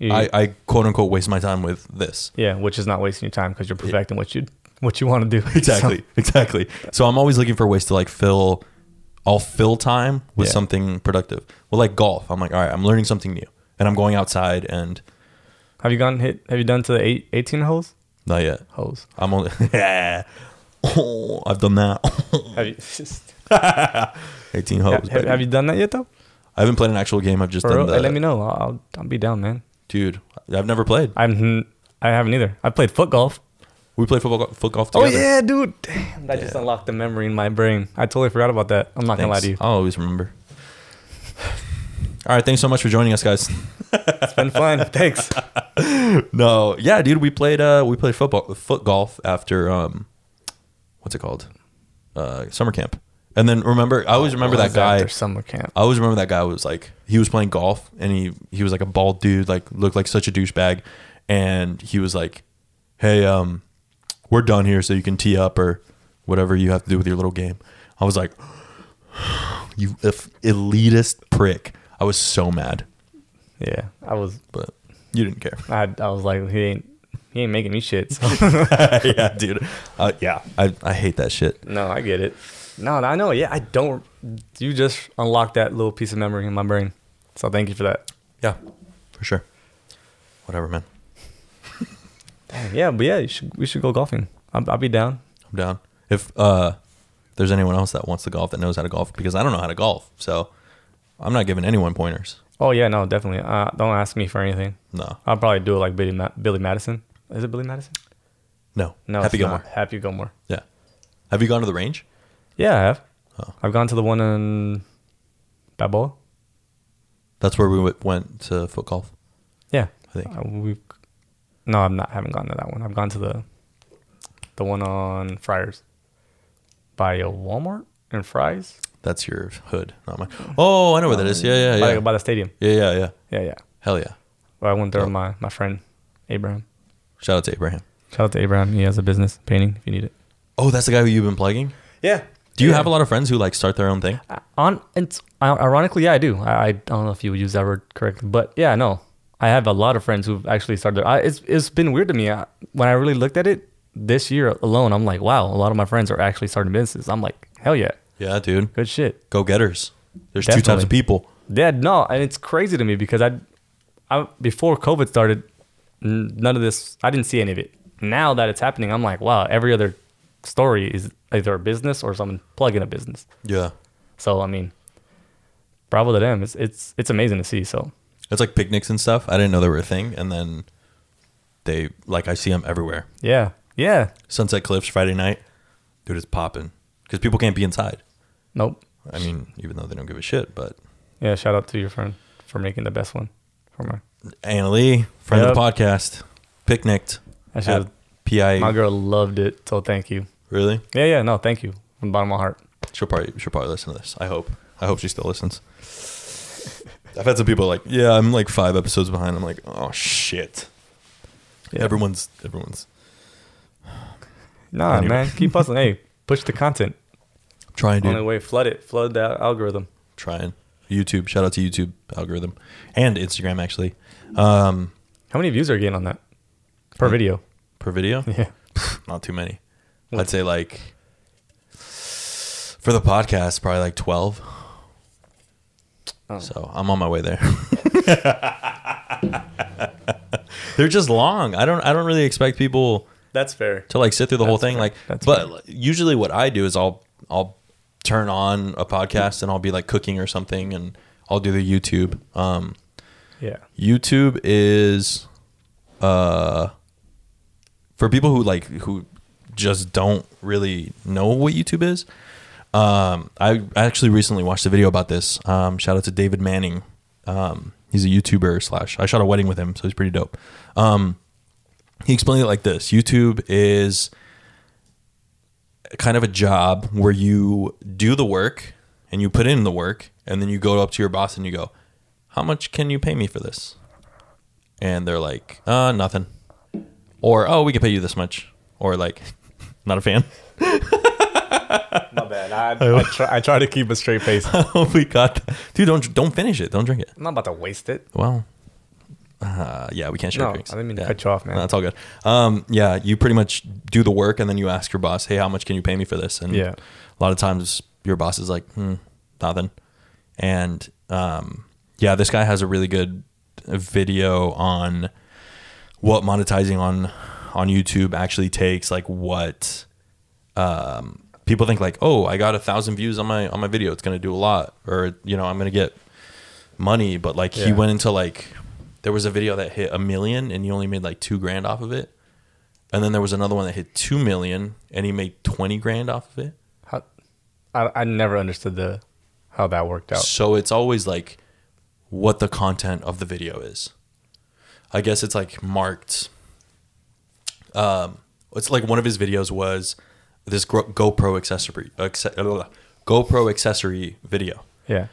You- I, I quote unquote waste my time with this. yeah, which is not wasting your time because you're perfecting what you what you want to do. Exactly. Exactly. So I'm always looking for ways to like fill I'll fill time with Yeah. something productive. Well, like golf. I'm like, all right, I'm learning something new. And I'm going outside and have you gone hit? Have you done to the eight, 18 holes? not yet. Holes. I'm only yeah. Oh, I've done that. Have you? Just, 18 holes. have, have you done that yet though? I haven't played an actual game. I've just done the let me know. I'll, I'll I'll be down, man. dude. I've never played. I'm I haven't either. I played foot golf. We played football foot golf Oh yeah, dude. Damn, that just unlocked the memory in my brain. I totally forgot about that. I'm not gonna lie to you. I'll always remember. All right, thanks so much for joining us, guys. It's been fun. Thanks. no, yeah, dude, we played uh we played football foot golf after um what's it called? Uh summer camp. And then remember I always remember that guy after summer camp. I always remember that guy was like he was playing golf and he he was like a bald dude, like looked like such a douchebag and he was like, "Hey, um we're done here so you can tee up or whatever you have to do with your little game." I was like, "You eff- elitist prick." I was so mad, Yeah, I was. but you didn't care. I I was like, he ain't he ain't making me shit. So. yeah, dude. Uh, yeah, I, I hate that shit. no, I get it. No, I know. Yeah, I don't. You just unlocked that little piece of memory in my brain. So thank you for that. Yeah, for sure. Whatever, man. Yeah, but yeah, you should, we should go golfing. I'll, I'll be down. I'm down. If uh, there's anyone else that wants to golf that knows how to golf, because I don't know how to golf, so I'm not giving anyone pointers. Oh yeah, no, definitely. Uh, don't ask me for anything. No, I'll probably do it like Billy Ma- Billy Madison. Is it Billy Madison? no. No, Happy Gilmore. not. Happy Gilmore. Yeah. Have you gone to the range? Yeah, I have. Oh. I've gone to the one in Balboa. That's where we went to foot golf. Yeah, I think. Uh, we've, no, I'm not. Haven't gone to that one. I've gone to the the one on Friars by a Walmart and Fry's. That's your hood, not mine. Oh, I know where that is. Yeah, yeah, yeah. by the stadium. Yeah, yeah, yeah. Yeah, yeah. Hell yeah. Well, I went there Oh. with my my friend Abraham. Shout out to Abraham. Shout out to Abraham. He has a business painting if you need it. Oh, that's the guy who you've been plugging? Yeah. Do you have a lot of friends who like start their own thing? Uh, on it's ironically yeah I do I, I don't know if you would use that word correctly but yeah no I have a lot of friends who've actually started I, it's it's been weird to me I, when I really looked at it this year alone I'm like wow a lot of my friends are actually starting businesses I'm like hell yeah Yeah, dude. good shit Go getters. There's two types of people. yeah no and it's crazy to me because I, I before COVID started n- none of this I didn't see any of it now that it's happening I'm like wow every other story is either a business or someone plugging a business Yeah. so I mean bravo to them it's it's it's amazing to see so It's like picnics and stuff. I didn't know they were a thing. And then they, like, I see them everywhere. Yeah. Yeah. Sunset Cliffs Friday night. Dude, it's popping. Because people can't be inside. Nope. I mean, even though they don't give a shit, but Yeah. Shout out to your friend for making the best one for my. Anna Lee, friend of the podcast, picnicked. I should. at PI. My girl loved it, so thank you. Really? Yeah. Yeah. No, thank you from the bottom of my heart. She'll probably she'll probably listen to this. I hope. I hope she still listens. I've had some people like, yeah, I'm like five episodes behind. I'm like, oh shit. Yeah. Everyone's everyone's Nah, Anyway. man. Keep hustling. hey, push the content. trying. Only way, flood it. Flood the algorithm. Trying. YouTube. Shout out to YouTube algorithm and Instagram actually. Um, How many views are you getting on that per video? per video, Yeah. not too many. I'd say like for the podcast, probably like twelve. Oh. So I'm on my way there. They're just long. I don't. I don't really expect people That's fair. to like sit through the whole thing. fair. Like, That's but usually what I do is I'll I'll turn on a podcast and I'll be like cooking or something, and I'll do the YouTube. Um, Yeah. YouTube is uh for people who like who just don't really know what YouTube is. Um, I actually recently watched a video about this. Um, shout out to David Manning. Um, he's a YouTuber slash. I shot a wedding with him, so he's pretty dope. Um, he explained it like this: YouTube is kind of a job where you do the work and you put in the work, and then you go up to your boss and you go, "How much can you pay me for this?" And they're like, "Uh, nothing," or "Oh, we can pay you this much," or like, "Not a fan." My bad. I, I, try, I try to keep a straight face. I'm oh, we got, that. dude. Don't don't finish it. Don't drink it. I'm not about to waste it. Well, uh, yeah, we can't share No, drinks. I didn't mean to Yeah. cut you off, man. No, that's all good. Um, yeah, you pretty much do the work and then you ask your boss, "Hey, how much can you pay me for this?" And Yeah. a lot of times your boss is like, "Hmm, nothing." And um, yeah, this guy has a really good video on what monetizing on on YouTube actually takes. Like what um, people think, like, "Oh, I got a thousand views on my on my video. It's gonna do a lot," or you know, I'm gonna get money. But like he went into like there was a video that hit a million and he only made like two grand off of it. And then there was another one that hit two million and he made twenty grand off of it. How, I, I never understood the how that worked out. So it's always like what the content of the video is. I guess it's like marked. Um, it's like one of his videos was this GoPro accessory, GoPro accessory video, Yeah.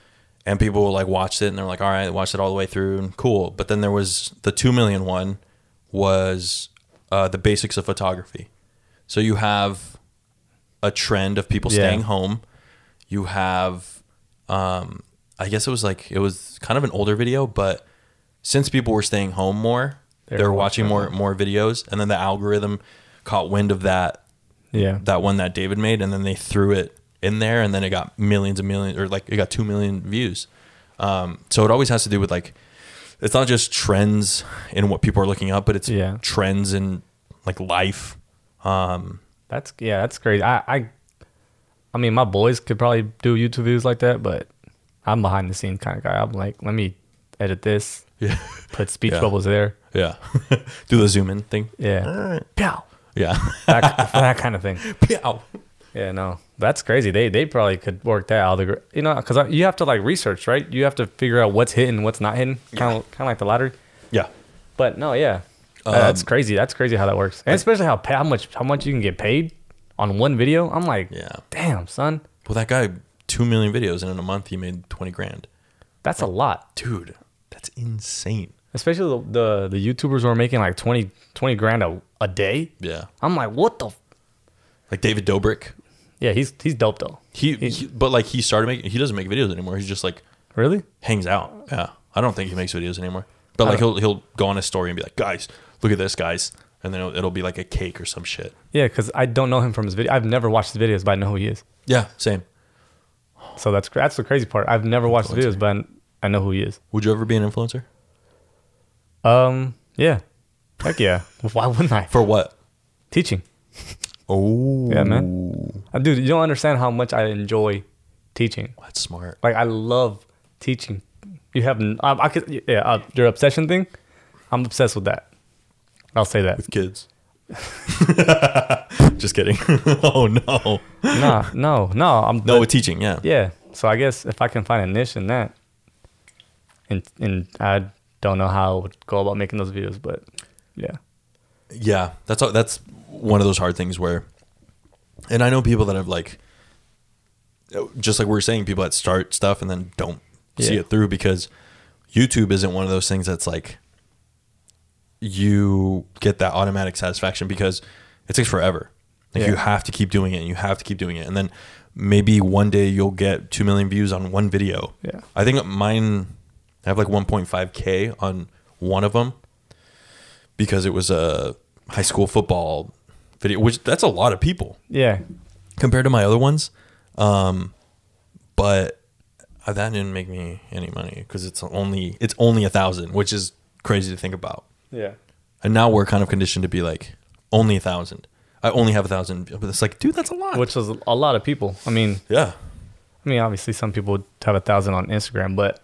and people like watched it and they're like, "All right, watched it all the way through and cool." But then there was the two million one was uh, the basics of photography. So you have a trend of people Yeah. staying home. You have, um, I guess it was like it was kind of an older video, but since people were staying home more, They were watching watching more more videos, and then the algorithm caught wind of that Yeah. that one that David made, and then they threw it in there, and then it got millions and millions, or like it got two million views. Um, so it always has to do with like, it's not just trends in what people are looking up, but it's Yeah. trends in like life. Um, That's yeah, that's crazy. I, I I mean, my boys could probably do YouTube videos like that, but I'm behind the scenes kind of guy. I'm like, let me edit this, yeah, put speech Yeah. bubbles there. yeah, do the zoom in thing. Yeah. Pow. Yeah, That, that kind of thing. Pew. Yeah, no, that's crazy. They they probably could work that out. You know, because you have to like research, right? You have to figure out what's hitting, what's not hitting, kind of kind of like the lottery. yeah, But no, yeah, Uh, that's Um, crazy. That's crazy how that works, and especially how how much how much you can get paid on one video. I'm like, yeah. damn, son, Well, that guy, two million videos, and in a month he made twenty grand. that's a lot. Dude, that's insane. Especially the the, the YouTubers who are making like 20, 20 grand a, a day. Yeah, I'm like, what the? F-? like David Dobrik. Yeah, he's he's dope though. He, he, but like he started making. He doesn't make videos anymore. He's just like Really? hangs out. Yeah, I don't think he makes videos anymore. But like he'll he'll go on his story and be like, guys, look at this, guys, and then it'll, it'll be like a cake or some shit. Yeah, because I don't know him from his video. I've never watched his videos, but I know who he is. Yeah, same. So that's that's the crazy part. I've never watched the videos, but I know who he is. Would you ever be an influencer? Um, yeah, heck yeah. Why wouldn't I? For what? Teaching, Oh, Yeah, man. uh, dude. You don't understand how much I enjoy teaching. That's smart. Like I love teaching. You have I, I could yeah uh, your obsession thing. I'm obsessed with that. I'll say that. With kids. just kidding. oh no. No, no, no. I'm No, with teaching. Yeah. yeah. So I guess if I can find a niche in that, and and I don't know how I would go about making those videos, but yeah, Yeah, that's all- that's one of those hard things where, and I know people that have like, just like we are saying, people that start stuff and then don't see it through because YouTube isn't one of those things that's like you get that automatic satisfaction because it takes forever. Like Yeah. you have to keep doing it and you have to keep doing it, and then maybe one day you'll get two million views on one video. Yeah. I think mine I have like 1.5k on one of them because it was a high school football video, which that's a lot of people yeah, compared to my other ones. Um, but that didn't make me any money because it's only it's only a thousand, which is crazy to think about. Yeah. And now we're kind of conditioned to be like only a thousand. I only have a thousand, but it's like, dude, that's a lot. Which is a lot of people. I mean, yeah, I mean, obviously some people would have a thousand on Instagram, but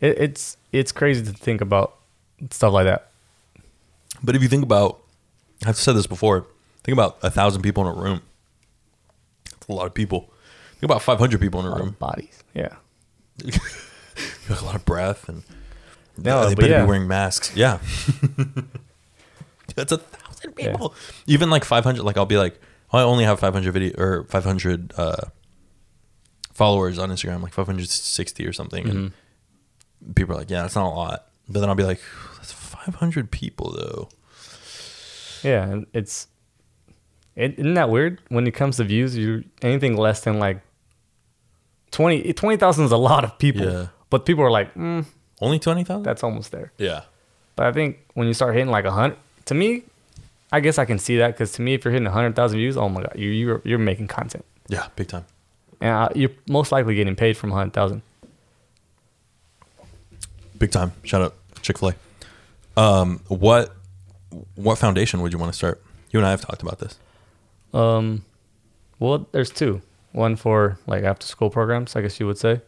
it, it's it's crazy to think about stuff like that. But if you think about, I've said this before, Think about a thousand people in a room. That's a lot of people. Think about 500 people in a A lot room. of bodies. Yeah. A lot of breath and No, they better yeah. be wearing masks. Yeah. That's a thousand Yeah. people. Even like 500, like I'll be like, oh, I only have 500 video or 500 uh, followers on Instagram, like 560 or something. And Mm-hmm. people are like, yeah, that's not a lot. But then I'll be like, that's 500 people though. Yeah, and it's it, isn't that weird when it comes to views? You anything less than like 20 20,000 is a lot of people. Yeah. But people are like, mm, Only 20,000? that's almost there. Yeah. But I think when you start hitting like a hundred, to me, I guess I can see that because to me, if you're hitting a hundred thousand views, oh my god, you you're you're making content, Yeah, big time. uh, you're most likely getting paid from hundred thousand. Big time. Shout out Chick Fil A. Um, what what foundation would you want to start? You and I have talked about this. Um, well, there's two. One for like after school programs, I guess you would say.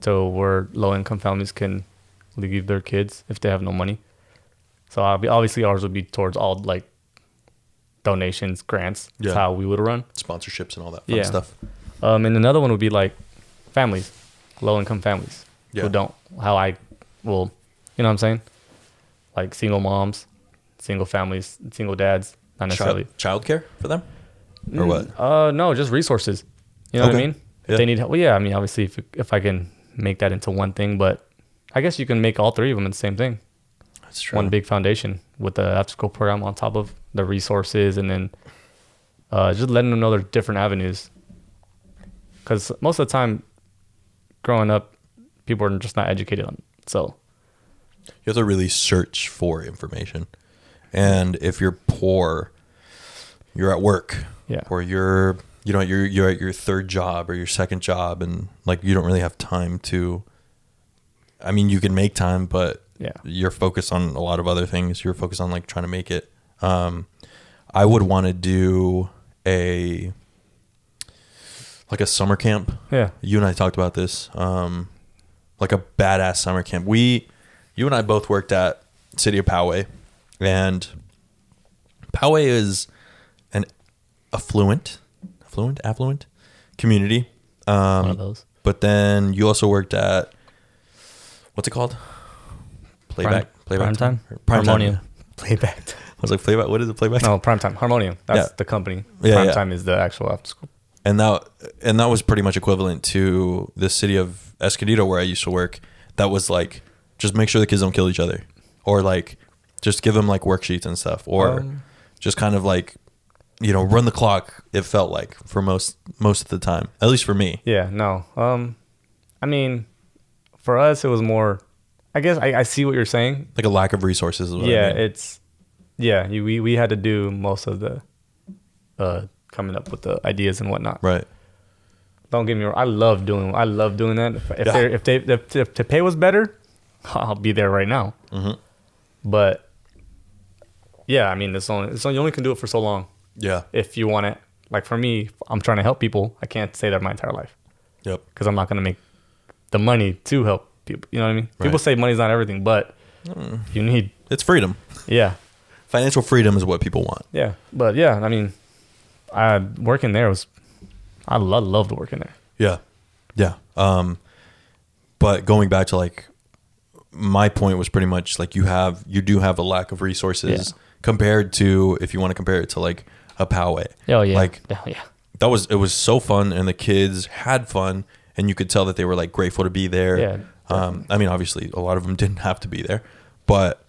So where low income families can leave their kids if they have no money. So obviously ours would be towards all like donations, grants. That's Yeah. how we would run. Sponsorships and all that fun Yeah. stuff. Um, and another one would be like families, low income families Yeah. who don't how I will, you know what I'm saying? Like single moms, single families, single dads, not necessarily. Child childcare for them? Or what? Uh, no, just resources. You know what I Okay. mean? Yeah. If they need help, well, yeah. I mean, obviously, if if I can make that into one thing, but I guess you can make all three of them in the same thing. That's true. One big foundation with the after school program on top of the resources, and then uh, just letting them know there's different avenues. Because most of the time, growing up, people are just not educated on. It. So You have to really search for information. And if you're poor, you're at work. Yeah. Or you're you know, you're you're at your third job or your second job and like you don't really have time to I mean you can make time, but Yeah. you're focused on a lot of other things. You're focused on like trying to make it. Um I would want to do a like a summer camp yeah, you and I talked about this. Um, like a badass summer camp. We, you and I both worked at City of Poway, and Poway is an affluent, affluent, affluent community. Um, one of those. But then you also worked at what's it called? Playback, Prime- playback prime time, Or Prime Harmonium, time. playback. I was like playback. What is it? Playback. no, prime time, Harmonium. That's Yeah. the company. Yeah, prime yeah. time is the actual after school. and that and that was pretty much equivalent to the city of Escondido where I used to work. That was like just make sure the kids don't kill each other, or like just give them like worksheets and stuff, or Um, just kind of like you know run the clock. It felt like for most most of the time, at least for me. Yeah, no. Um, I mean, for us, it was more. I guess I, I see what you're saying. Like a lack of resources. Yeah, I mean. it's yeah. You, we we had to do most of the uh coming up with the ideas and whatnot. right. Don't get me wrong. I love doing. I love doing that. If if, Yeah. they if they if, if the pay was better, I'll be there right now. Mhm. But yeah, I mean, it's only it's only, you only can do it for so long. Yeah. If you want it, like for me, I'm trying to help people. I can't say that my entire life. Yep. because I'm not going to make the money to help people. You know what I mean? People say money's not everything, but you need, It's freedom. yeah, Financial freedom is what people want. yeah. But yeah, I mean, I working there was, I lo- loved working there. Yeah. Yeah. Um but going back to like my point was pretty much like you have you do have a lack of resources Yeah. compared to if you want to compare it to like a Poway. Oh yeah, Like oh, yeah, that was it was so fun and the kids had fun and you could tell that they were like grateful to be there. Yeah, Um I mean obviously a lot of them didn't have to be there, but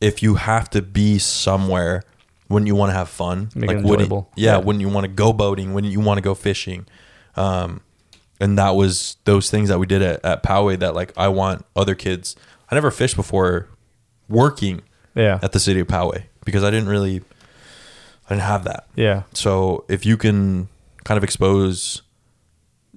if you have to be somewhere wouldn't you want to have fun? Make it wouldn't-. Yeah, Yeah. wouldn't you want to go boating? Wouldn't you want to go fishing? Um, and that was those things that we did at, at Poway that like I want other kids. I never fished before working yeah, at the city of Poway because I didn't really, I didn't have that. yeah, So if you can kind of expose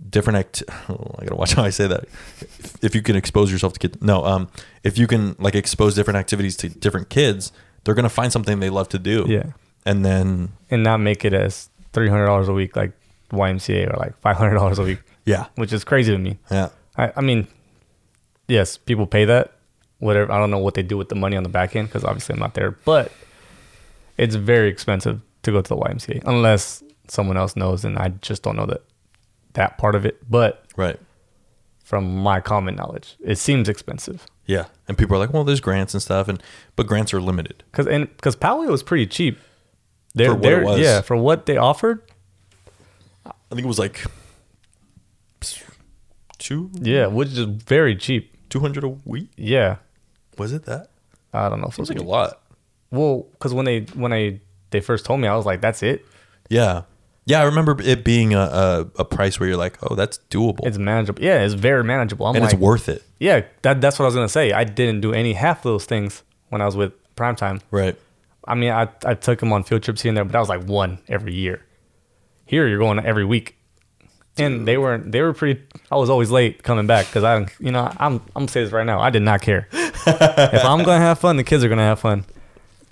different act, oh, I gotta watch how I say that. If, if you can expose yourself to kids, no, um, if you can like expose different activities to different kids, they're gonna find something they love to do. yeah, and then and not make it as three hundred dollars a week like YMCA or like five hundred dollars a week, yeah, which is crazy to me. yeah, I, I mean, yes, people pay that. Whatever. I don't know what they do with the money on the back end because obviously I'm not there, but it's very expensive to go to the YMCA unless someone else knows, and I just don't know that that part of it. But Right. from my common knowledge, it seems expensive Yeah. And people are like, well, there's grants and stuff, and but grants are limited. because and because Palio was pretty cheap. They're, For what they're- was. yeah, for what they offered, I think it was like two yeah, which is very cheap. two hundred a week. Yeah, Was it that? I don't know. It Seems was like a lot. Well, because when they when I they first told me, I was like, "That's it. Yeah. Yeah, I remember it being a, a, a price where you're like, oh, that's doable. It's manageable. Yeah, it's very manageable." I'm and like, it's worth it. "Yeah, that, that's what I was gonna say. I didn't do any half of those things when I was with Primetime. Right. I mean, I I took them on field trips here and there, but that was like one every year. Here, you're going every week, and they weren't. They were pretty. I was always late coming back because I, you know, I'm I'm gonna say this right now. I did not care. if I'm gonna have fun, the kids are gonna have fun.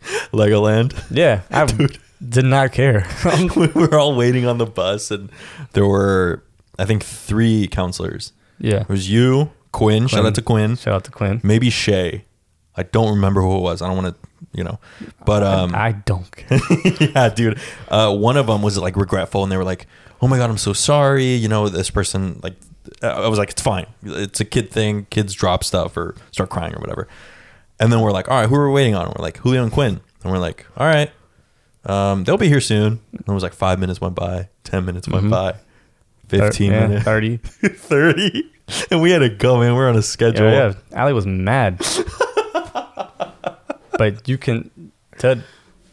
Legoland. Yeah, I did not care. we were all waiting on the bus, and there were, I think, three counselors. yeah. It was you, Quinn. Shout out to Quinn. Shout out to Quinn. Maybe Shay. I don't remember who it was. I don't want to, you know. But um, I don't care. yeah, dude. Uh, one of them was like regretful, and they were like, "Oh my god, I'm so sorry." You know, this person like, I was like, "It's fine. It's a kid thing. Kids drop stuff or start crying or whatever." And then we're like, "All right, who are we waiting on?" We're like, "Julio and Quinn." And we're like, "All right, um, they'll be here soon." And it was like five minutes went by, ten minutes went Mhm. by, fifteen Thir- yeah, minutes, 30. thirty, and we had to go. Man, we're on a schedule. Yeah, yeah. Allie was mad. but you can, to,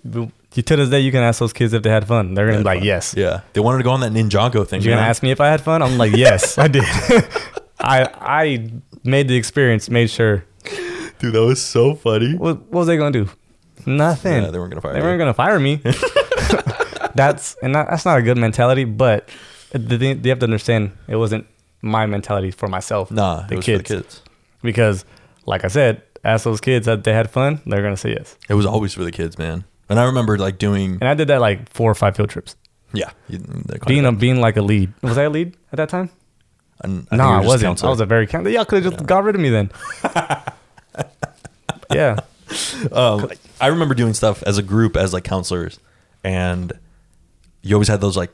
you to this day, you can ask those kids if they had fun. They're gonna be like, yes. Yeah, they wanted to go on that Ninjago thing. You're gonna ask me if I had fun? I'm like, yes, I did. I I made the experience, made sure. Dude, that was so funny. What, what was they gonna do? Nothing. Yeah, they weren't gonna fire They you. weren't gonna fire me. that's and that, that's not a good mentality. But the thing, they have to understand it wasn't my mentality for myself. Nah, the it was kids. for the kids. because, like I said, ask those kids that they had fun, they're gonna say yes. It was always for the kids, man. And I remember like doing, And I did that like four or five field trips. yeah, you- Being of- a being like a lead. Was I a lead at that time? and I No, you I wasn't. counselor. I was a very count. Y'all could have just got rid of me then. yeah. um, I remember doing stuff as a group as like counselors, and you always had those like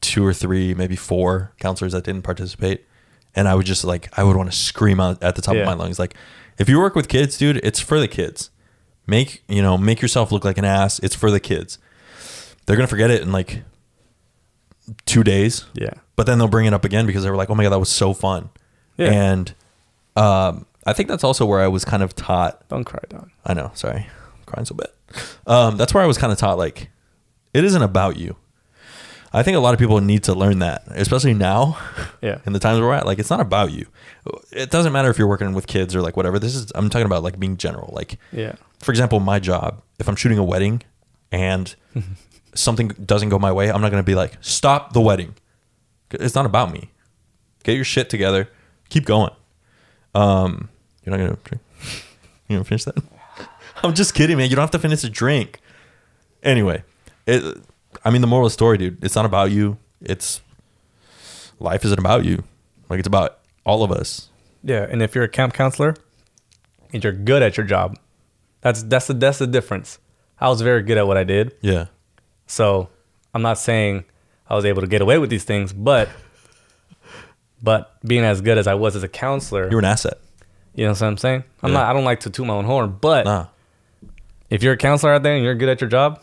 two or three, maybe four counselors that didn't participate, and I would just like I would want to scream out at the top Yeah. of my lungs, like, if you work with kids, dude, it's for the kids. Make you know, make yourself look like an ass. It's for the kids. They're gonna forget it in like two days. Yeah. but then they'll bring it up again because they were like, "Oh my god, that was so fun." Yeah. And um, I think that's also where I was kind of taught. Don't cry, dog. I know, sorry, I'm crying so bad. Um, that's where I was kind of taught like, it isn't about you. I think a lot of people need to learn that, especially now Yeah. in the times we're at. Like, it's not about you. It doesn't matter if you're working with kids or like whatever. This is I'm talking about like being general. Like, Yeah. for example, my job, if I'm shooting a wedding and something doesn't go my way, I'm not going to be like, stop the wedding. It's not about me. Get your shit together. Keep going. Um, you're not going to drink. you to finish that? I'm just kidding, man. You don't have to finish a drink. Anyway, it, I mean, the moral of the story, dude, it's not about you. It's life isn't about you. Like, it's about all of us. Yeah. And if you're a camp counselor and you're good at your job, that's that's the that's the difference. I was very good at what I did. Yeah. So I'm not saying I was able to get away with these things, but but being as good as I was as a counselor, You're an asset. You know what I'm saying? I'm Yeah. not I don't like to toot my own horn, but Nah. if you're a counselor out there and you're good at your job,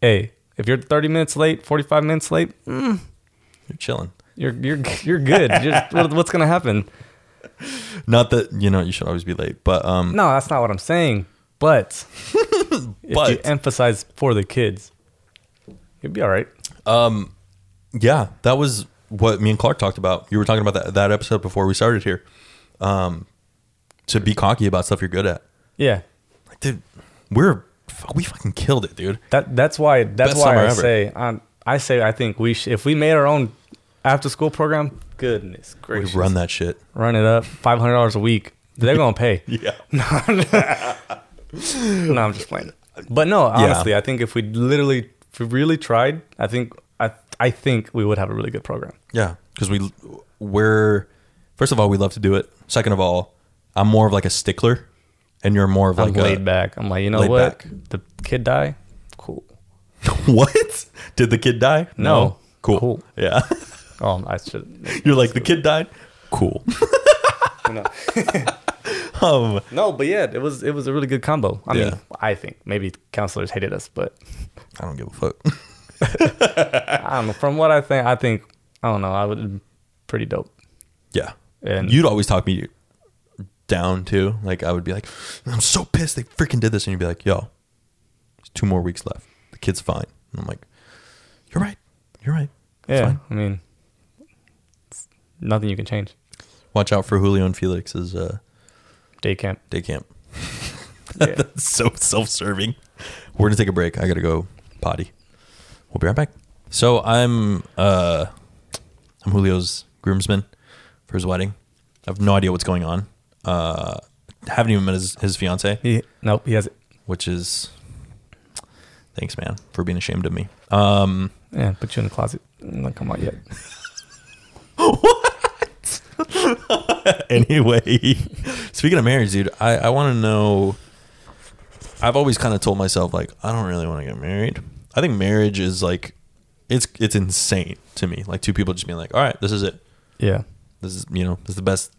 hey, if you're 30 minutes late, 45 minutes late, You're chilling. you're you're you're good. You're, what's gonna happen? Not that you know you should always be late, but um, No, that's not what I'm saying. But if you emphasize for the kids, you'll be all right. um, yeah, that was what me and Clark talked about. You were talking about that that episode before we started here. Um, to be cocky about stuff you're good at. Yeah, Like, dude, we're we fucking killed it, dude. that that's why that's Best why I ever. say um, I say I think we sh- if we made our own after school program, goodness gracious, We run that shit. run it up, five hundred dollars a week. They're gonna pay. Yeah. no, I'm just playing. But no, honestly, I think if we literally, if we really tried, I think I I think we would have a really good program. Yeah, because we we're first of all we love to do it. Second of all, I'm more of like a stickler, and you're more of I'm like a, laid back. I'm like, you know laid what? back. The kid die, cool. what? Did the kid die? No. Cool. Cool. Yeah. Oh, I should. You're like the kid died. Cool. no. um. no, but yeah, it was it was a really good combo. I Yeah. mean, I think maybe counselors hated us, but I don't give a fuck. I don't know. From what I think, I think I don't know. I would pretty dope. Yeah. And You'd always talk me down too. Like I would be like, I'm so pissed they freaking did this, and you'd be like, Yo, there's two more weeks left. The kid's fine. And I'm like, You're right. You're right. It's yeah, fine. I mean, nothing you can change. Watch out for Julio and Felix's uh, Day camp. day camp. Yeah. That's so self-serving. We're gonna take a break. I gotta go potty. We'll be right back. So I'm uh I'm Julio's groomsman for his wedding. I have no idea what's going on. Uh haven't even met his, his fiance, He nope. He has it. which is thanks man for being ashamed of me. Um Yeah, put you in the closet. Not come out yet. What? anyway, speaking of marriage, dude, I, I want to know. I've always kind of told myself like I don't really want to get married. I think marriage is like it's it's insane to me. Like two people just being like, all right, this is it. Yeah. This is you know this is the best.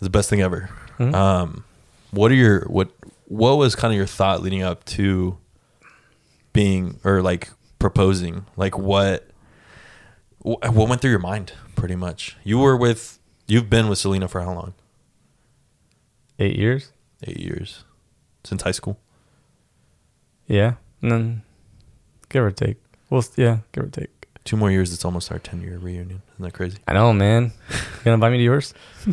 Is the best thing ever. Mhm. Um, what are your what what was kind of your thought leading up to being or like proposing? Like what what went through your mind? Pretty much, you were with you've been with Selena for how long? Eight years. Eight years since high school. Yeah, and then give or take. Well, yeah, give or take. Two more years. It's almost our ten year reunion. Isn't that crazy? I know, man. You gonna invite me to yours?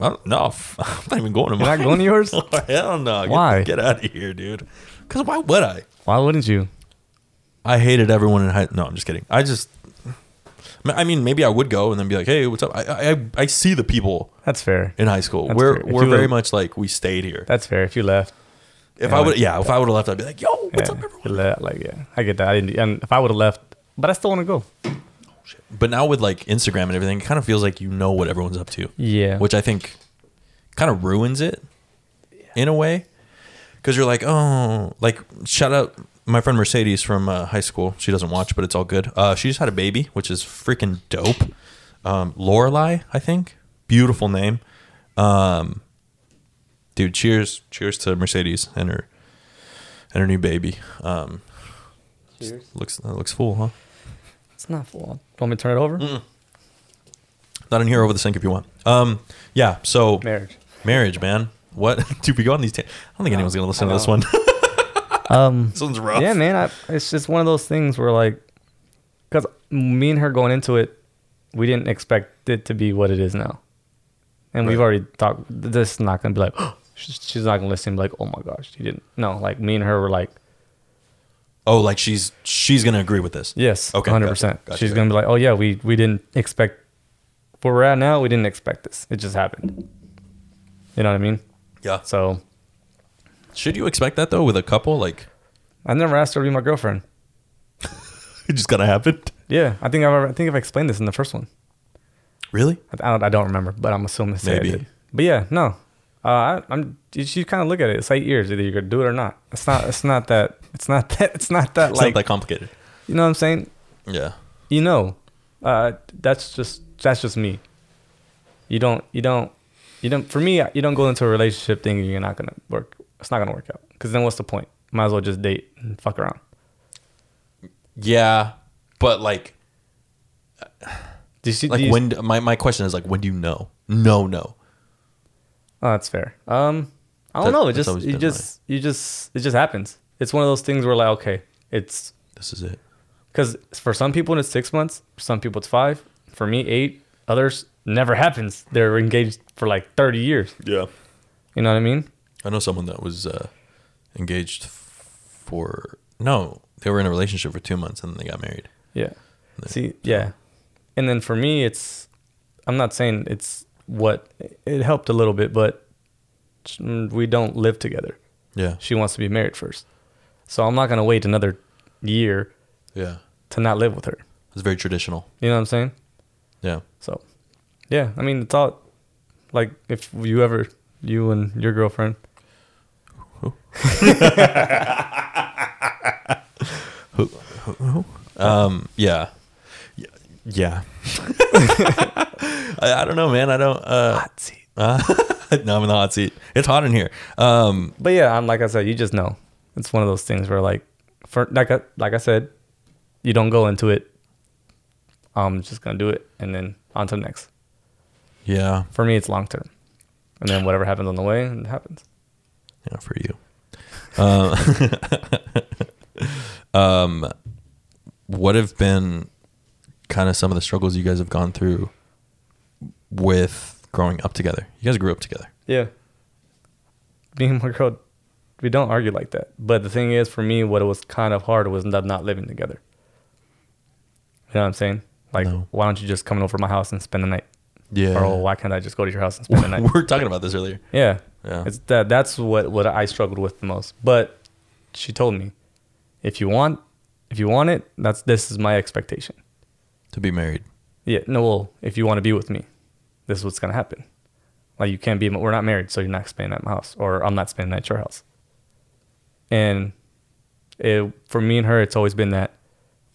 I don't, no, I'm not even going to You're not going to yours? Oh, hell no. Get- Why? Get, out of here, dude. Because why would I? Why wouldn't you? I hated everyone in high. No, I'm just kidding. I just. I mean, maybe I would go and then be like, "Hey, what's up?" I I, I see the people That's fair. in high school. That's we're we're very much like we stayed here. That's fair. If you left, If yeah, I would, like- yeah, if I would have left, I'd be like, "Yo, what's yeah, up, everyone?" like yeah, I get that. I didn't. And if I would have left, but I still want to go. But now with like Instagram and everything, it kind of feels like you know what everyone's up to, Yeah. which I think kind of ruins it in a way. Because you're like, oh, like shout out my friend Mercedes from uh, high school. She doesn't watch, but it's all good. Uh, she just had a baby, which is freaking dope. Um, Lorelai, I think, beautiful name. Um, dude, cheers, cheers to Mercedes and her and her new baby. Um, Cheers. looks looks full, huh? It's not full. Want me to turn it over? Not in here over the sink if you want. Um, yeah. So Marriage. marriage, man. What? Dude, we go on these. ta- I don't think anyone's gonna listen I to this one. Um. this one's rough. Yeah, man. I, it's just one of those things where like, because me and her going into it, we didn't expect it to be what it is now, and we've Right. already talked. This is not gonna be like, she's, she's not gonna listen. And be like, oh my gosh, you didn't. No, like me and her were like, Oh, like she's she's gonna agree with this. yes, Okay, hundred gotcha, percent. gotcha, She's gonna be like, oh yeah, we we didn't expect where we're at now. We didn't expect this. It just happened. You know what I mean? Yeah. So Should you expect that though with a couple? Like I never asked her to be my girlfriend. it just kind of happened. Yeah, I think I've, I think I've explained this in the first one. Really? I don't, I don't remember, but I'm assuming Maybe. I. But yeah, no. Uh, I, I'm. You, you kind of look at it. It's eight years. Either you're gonna do it or not. It's not. It's not that. It's not that. It's not that. It's like not that complicated. you know what I'm saying. Yeah. You know, uh, that's just that's just me. You don't. You don't. You don't. For me, you don't go into a relationship thinking you're not gonna work. It's not gonna work out. Because then what's the point? Might as well just date and fuck around. Yeah, but like Do you see? like do you, when my my question is like when do you know? No, no. Oh, that's fair. Um, I don't That- know. It just, you just, you just, it just happens. It's one of those things where like, okay, it's This is it. because for some people it's six months, for some people it's five. For me, eight. Others never happens. They're engaged for like thirty years. Yeah. You know what I mean? I know someone that was uh, engaged for no, they were in a relationship for two months and then they got married. Yeah. See, yeah. And then for me, it's. I'm not saying it's what it helped a little bit, but we don't live together. Yeah, She wants to be married first, so I'm not gonna wait another year yeah. to not live with her. It's very traditional. You know what I'm saying? Yeah. So, yeah, I mean, it's all like if you ever, you and your girlfriend, Who? Who um, yeah, yeah. I, I don't know, man. I don't. Uh, Hot seat. uh, no, I'm in the hot seat. It's hot in here. Um, But yeah, I'm like I said, you just know. It's one of those things where like, for like I, like I said, you don't go into it. I'm just gonna do it, and then on to the next. yeah, For me, it's long term, and then whatever happens on the way, it happens. yeah, for you. Uh, um, what have been kind of some of the struggles you guys have gone through with growing up together? You guys grew up together. Yeah. Me and my girl, we don't argue like that. But the thing is, for me, what it was kind of hard was not, not living together. You know what I'm saying? Like, No. why don't you just come over to my house and spend the night? Yeah. Or why can't I just go to your house and spend the night? we were talking about this earlier. yeah. Yeah. It's that that's what, what I struggled with the most. But she told me, if you want if you want it, that's this is my expectation. To be married. Yeah, no, well, if you want to be with me, this is what's gonna happen. Like you can't be. We're not married, so you're not spending at my house, or I'm not spending at your house. And it, for me and her, it's always been that.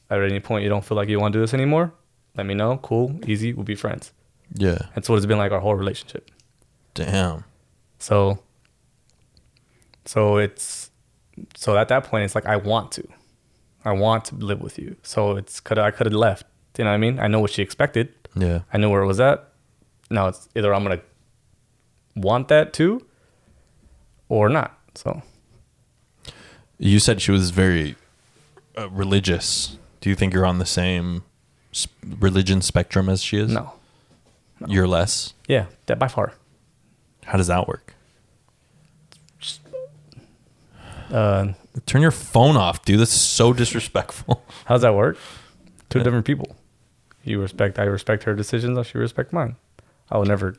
At any point you don't feel like you want to do this anymore, let me know. Cool, easy. We'll be friends. Yeah. That's what it's been like our whole relationship. Damn. So. So it's, so at that point it's like I want to, I want to live with you. So it's could I could have left. You know what I mean? I know what she expected. Yeah. I knew where it was at. Now it's either I'm gonna want that too, or not. So You said she was very uh, religious. Do you think you're on the same s- religion spectrum as she is? no, You're less. yeah, that by far. How does that work? Uh, Turn your phone off, dude. That's so disrespectful. how does that work? Two Yeah. different people. You respect. I respect her decisions. She respect mine. I will never.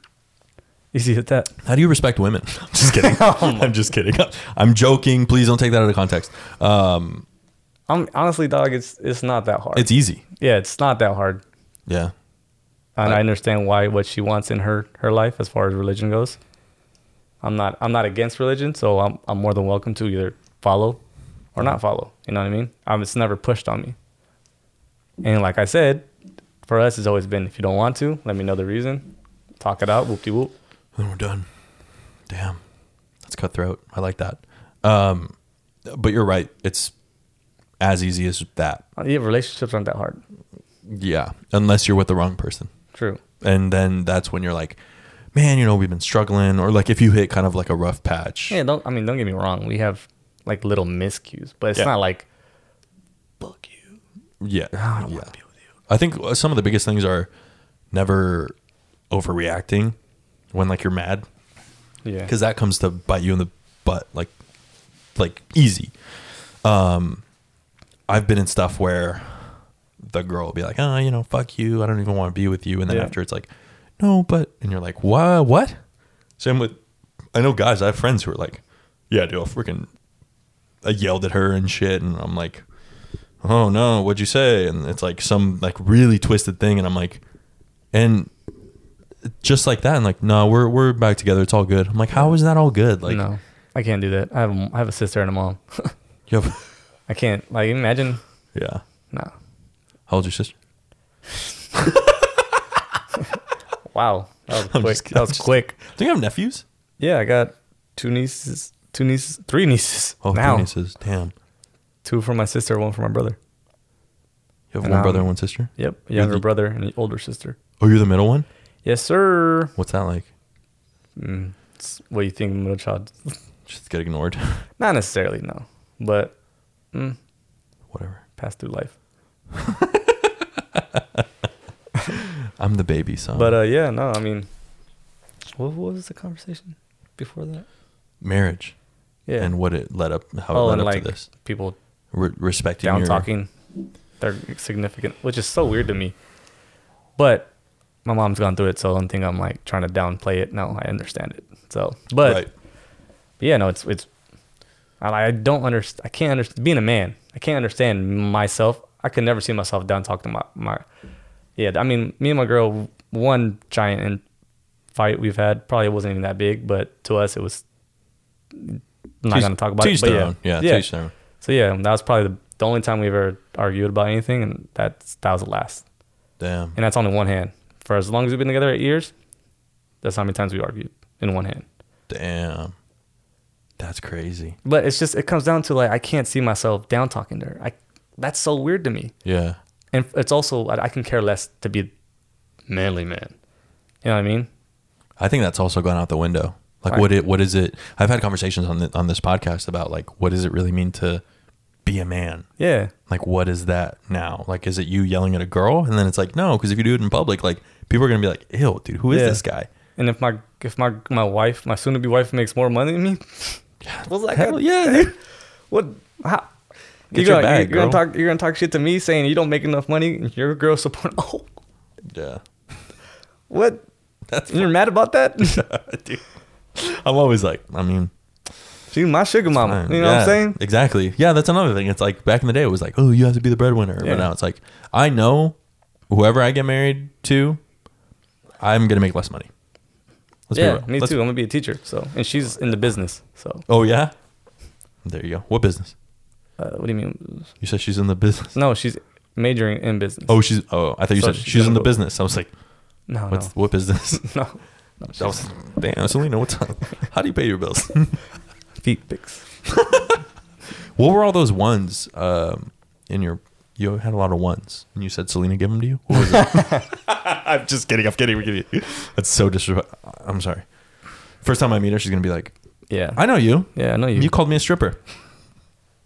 Easy at that. How do you respect women? I'm just kidding. I'm just kidding. I'm joking. Please don't take that out of context. Um, I'm honestly, dog. It's it's not that hard. it's easy. yeah, it's not that hard, Yeah. and I- I understand why what she wants in her her life as far as religion goes. I'm not I'm not against religion, so I'm I'm more than welcome to either follow or not follow. You know what I mean? Um, it's never pushed on me. And like I said, for us, it's always been if you don't want to, let me know the reason. Talk it out, whoop de whoop. Then we're done. Damn. That's cutthroat. I like that. Um, but you're right. It's as easy as that. Uh, Yeah, relationships aren't that hard. Yeah. Unless you're with the wrong person. True. And then that's when you're like, man, you know, we've been struggling. Or like if you hit kind of like a rough patch. Yeah, don't I mean don't get me wrong. We have like little miscues, but it's Yeah. not like fuck you. Yeah. I don't yeah. want to be. I think uh, some of the biggest things are never overreacting when like you're mad. Yeah. because that comes to bite you in the butt like like easy. Um i've been in stuff where the girl will be like oh you know fuck you. I don't even want to be with you. And then Yeah. after it's like no but and you're like what what? Same with i know guys i have friends who are like yeah dude i freaking i yelled at her and shit and i'm like oh no what'd you say and it's like some like really twisted thing and i'm like and just like that and like no we're we're back together it's all good i'm like how is that all good like no, I can't do that. I have a, I have a sister and a mom. you have I can't like imagine. yeah No. how old's your sister Wow, that was I'm quick. just- that I'm was just- quick. do you have nephews Yeah, I got two nieces, two nieces, three nieces oh now. three nieces damn Two for my sister, one for my brother. you have And, one brother um, and one sister Yep, a younger the- brother and an older sister. oh you're the middle one Yes, sir. what's that like Mm, it's- what do you think, middle child? just get ignored Not necessarily, no, but mm, whatever pass through life. i'm the baby son But uh, yeah, no, I mean, what, what was the conversation before that? marriage Yeah, and what it led up how oh, it led and up to this people Re- respecting down your talking their significant, which is so weird to me. But my mom's gone through it, so I don't think I'm like trying to downplay it. No, I understand it. So, but right yeah, no, it's it's. I, I don't understand. I can't understand being a man. I can't understand myself. I could never see myself down talking to my my. Yeah, I mean, me and my girl, one giant in fight we've had probably wasn't even that big, but to us it was. I'm not gonna talk about it, but yeah, yeah, yeah. To each their own. So yeah, that was probably the, the only time we ever argued about anything, and that's that was the last. Damn. And that's on the one hand. For as long as we've been together eight years, that's how many times we argued in one hand. Damn. That's crazy. But it's just it comes down to like I can't see myself down talking to her. I that's so weird to me. Yeah. And it's also I I can care less to be manly man. You know what I mean? I think that's also gone out the window. Like Right. what it what is it? I've had conversations on the, on this podcast about like what does it really mean to be a man? Yeah. Like what is that now? Like is it you yelling at a girl and then it's like no, because if you do it in public, like people are gonna be like, ew, dude, who is Yeah. this guy? And if my if my my wife, my soon to be wife makes more money than me, what's that Hell yeah, dude. What? How? Get you're your gonna, bag, you're gonna talk. You're gonna talk shit to me saying you don't make enough money. and Your girl support. Oh, Yeah. what? That's You're mad about that? dude. I'm always like, I mean, She's my sugar mama. You know what I'm saying? Exactly. Yeah, that's another thing. It's like back in the day, it was like, oh, you have to be the breadwinner. Yeah. But now it's like, I know whoever I get married to, I'm gonna make less money. Let's yeah, me Let's- too. I'm gonna be a teacher. So, and she's in the business. So, Oh yeah. There you go. What business? uh, what do you mean? You said she's in the business. No, she's majoring in business. Oh, she's. Oh, I thought you So said she's she's in the business. I was like, no, what's what business? no, no. That was, damn, Selena, what's up? how do you pay your bills? feet pics. what were all those ones um, in your? You had a lot of ones, and you said Selena gave them to you. What was it? I'm just kidding. I'm kidding. I'm kidding. That's so disrespectful. I'm sorry. First time I meet her, she's gonna be like, Yeah, "I know you. yeah, I know you. You called me a stripper."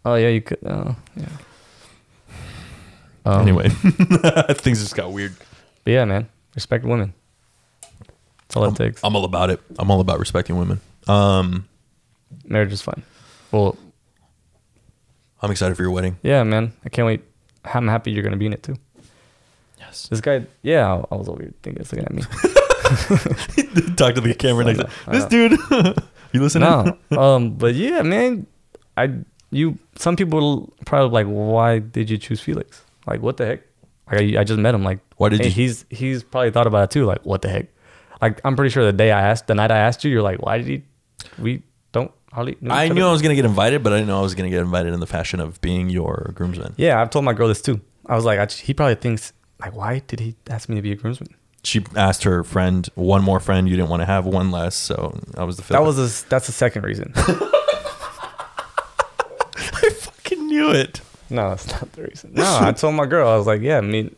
oh yeah, you could. Oh yeah. Um, anyway, things just got weird. but yeah, man, respect women. That's all it takes. I'm all about it. I'm all about respecting women. Um, Marriage is fun. Well, I'm excited for your wedding. yeah, man, I can't wait. I'm happy you're gonna be in it too. Yes. This guy, yeah, I- I was over here thinking, it's looking at me. Talk to the camera next. I This dude. you listening? no, um, but yeah, man, I you some people probably like, why did you choose Felix? Like, what the heck? Like, I, I just met him. Like, Why did hey, you- He's he's probably thought about it too. Like, what the heck? Like, I'm pretty sure the day I asked, the night I asked you, you're like, why did he? We don't hardly. know I knew I was gonna get invited, but I didn't know I was gonna get invited in the fashion of being your groomsman. Yeah, I've told my girl this too. I was like, I, he probably thinks like, why did he ask me to be a groomsman? She asked her friend, one more friend. You didn't want to have one less, so I was the fifth. That was a, that's the second reason. I fucking knew it. no, that's not the reason. No, I told my girl, I was like, yeah, I mean,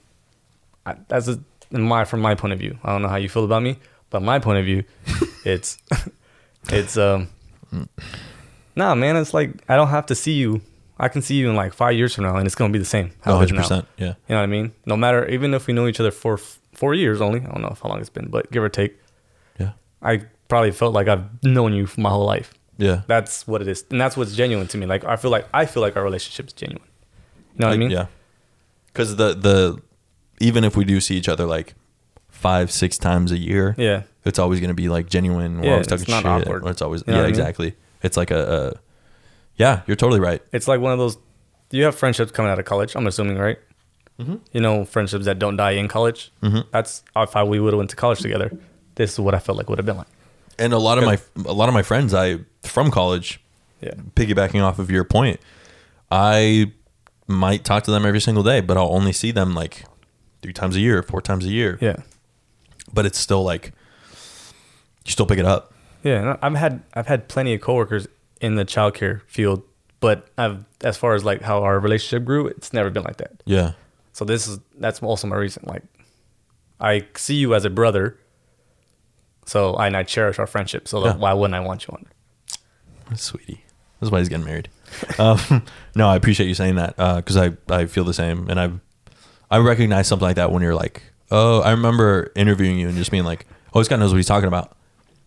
I, that's a, in my from my point of view. I don't know how you feel about me, but my point of view, it's it's um, nah, man, it's like I don't have to see you. I can see you in like five years from now, and it's gonna be the same. how hundred percent. Yeah. You know what I mean? No matter, even if we know each other for four years only, I don't know how long it's been, but give or take, Yeah. I probably felt like I've known you for my whole life. Yeah. That's what it is, and that's what's genuine to me. Like I feel like I feel like our relationship is genuine. You know what I, mean? Yeah. Because the the even if we do see each other like five six times a year, Yeah. it's always gonna be like genuine. We're Yeah, always talking it's not shit. awkward. It's always You know yeah, what I mean? exactly. It's like a, a yeah. You're totally right. It's like one of those. You have friendships coming out of college. I'm assuming, right? Mm-hmm. You know, friendships that don't die in college. Mhm. That's if I, we would have went to college together. This is what I felt like would have been like. And a lot of my a lot of my friends I from college Yeah. piggybacking off of your point, I might talk to them every single day, but I'll only see them like three times a year, four times a year. Yeah. But it's still like you still pick it up. Yeah, I've had I've had plenty of coworkers in the childcare field, but I've as far as like how our relationship grew, it's never been like that. Yeah. So this is that's also my reason. Like, I see you as a brother, so I and I cherish our friendship. So Yeah. why wouldn't I want you on? Sweetie. that's why he's getting married. um, no, I appreciate you saying that because I, I feel the same. And I I recognize something like that when you're like, oh, I remember interviewing you and just being like, oh, this guy knows what he's talking about.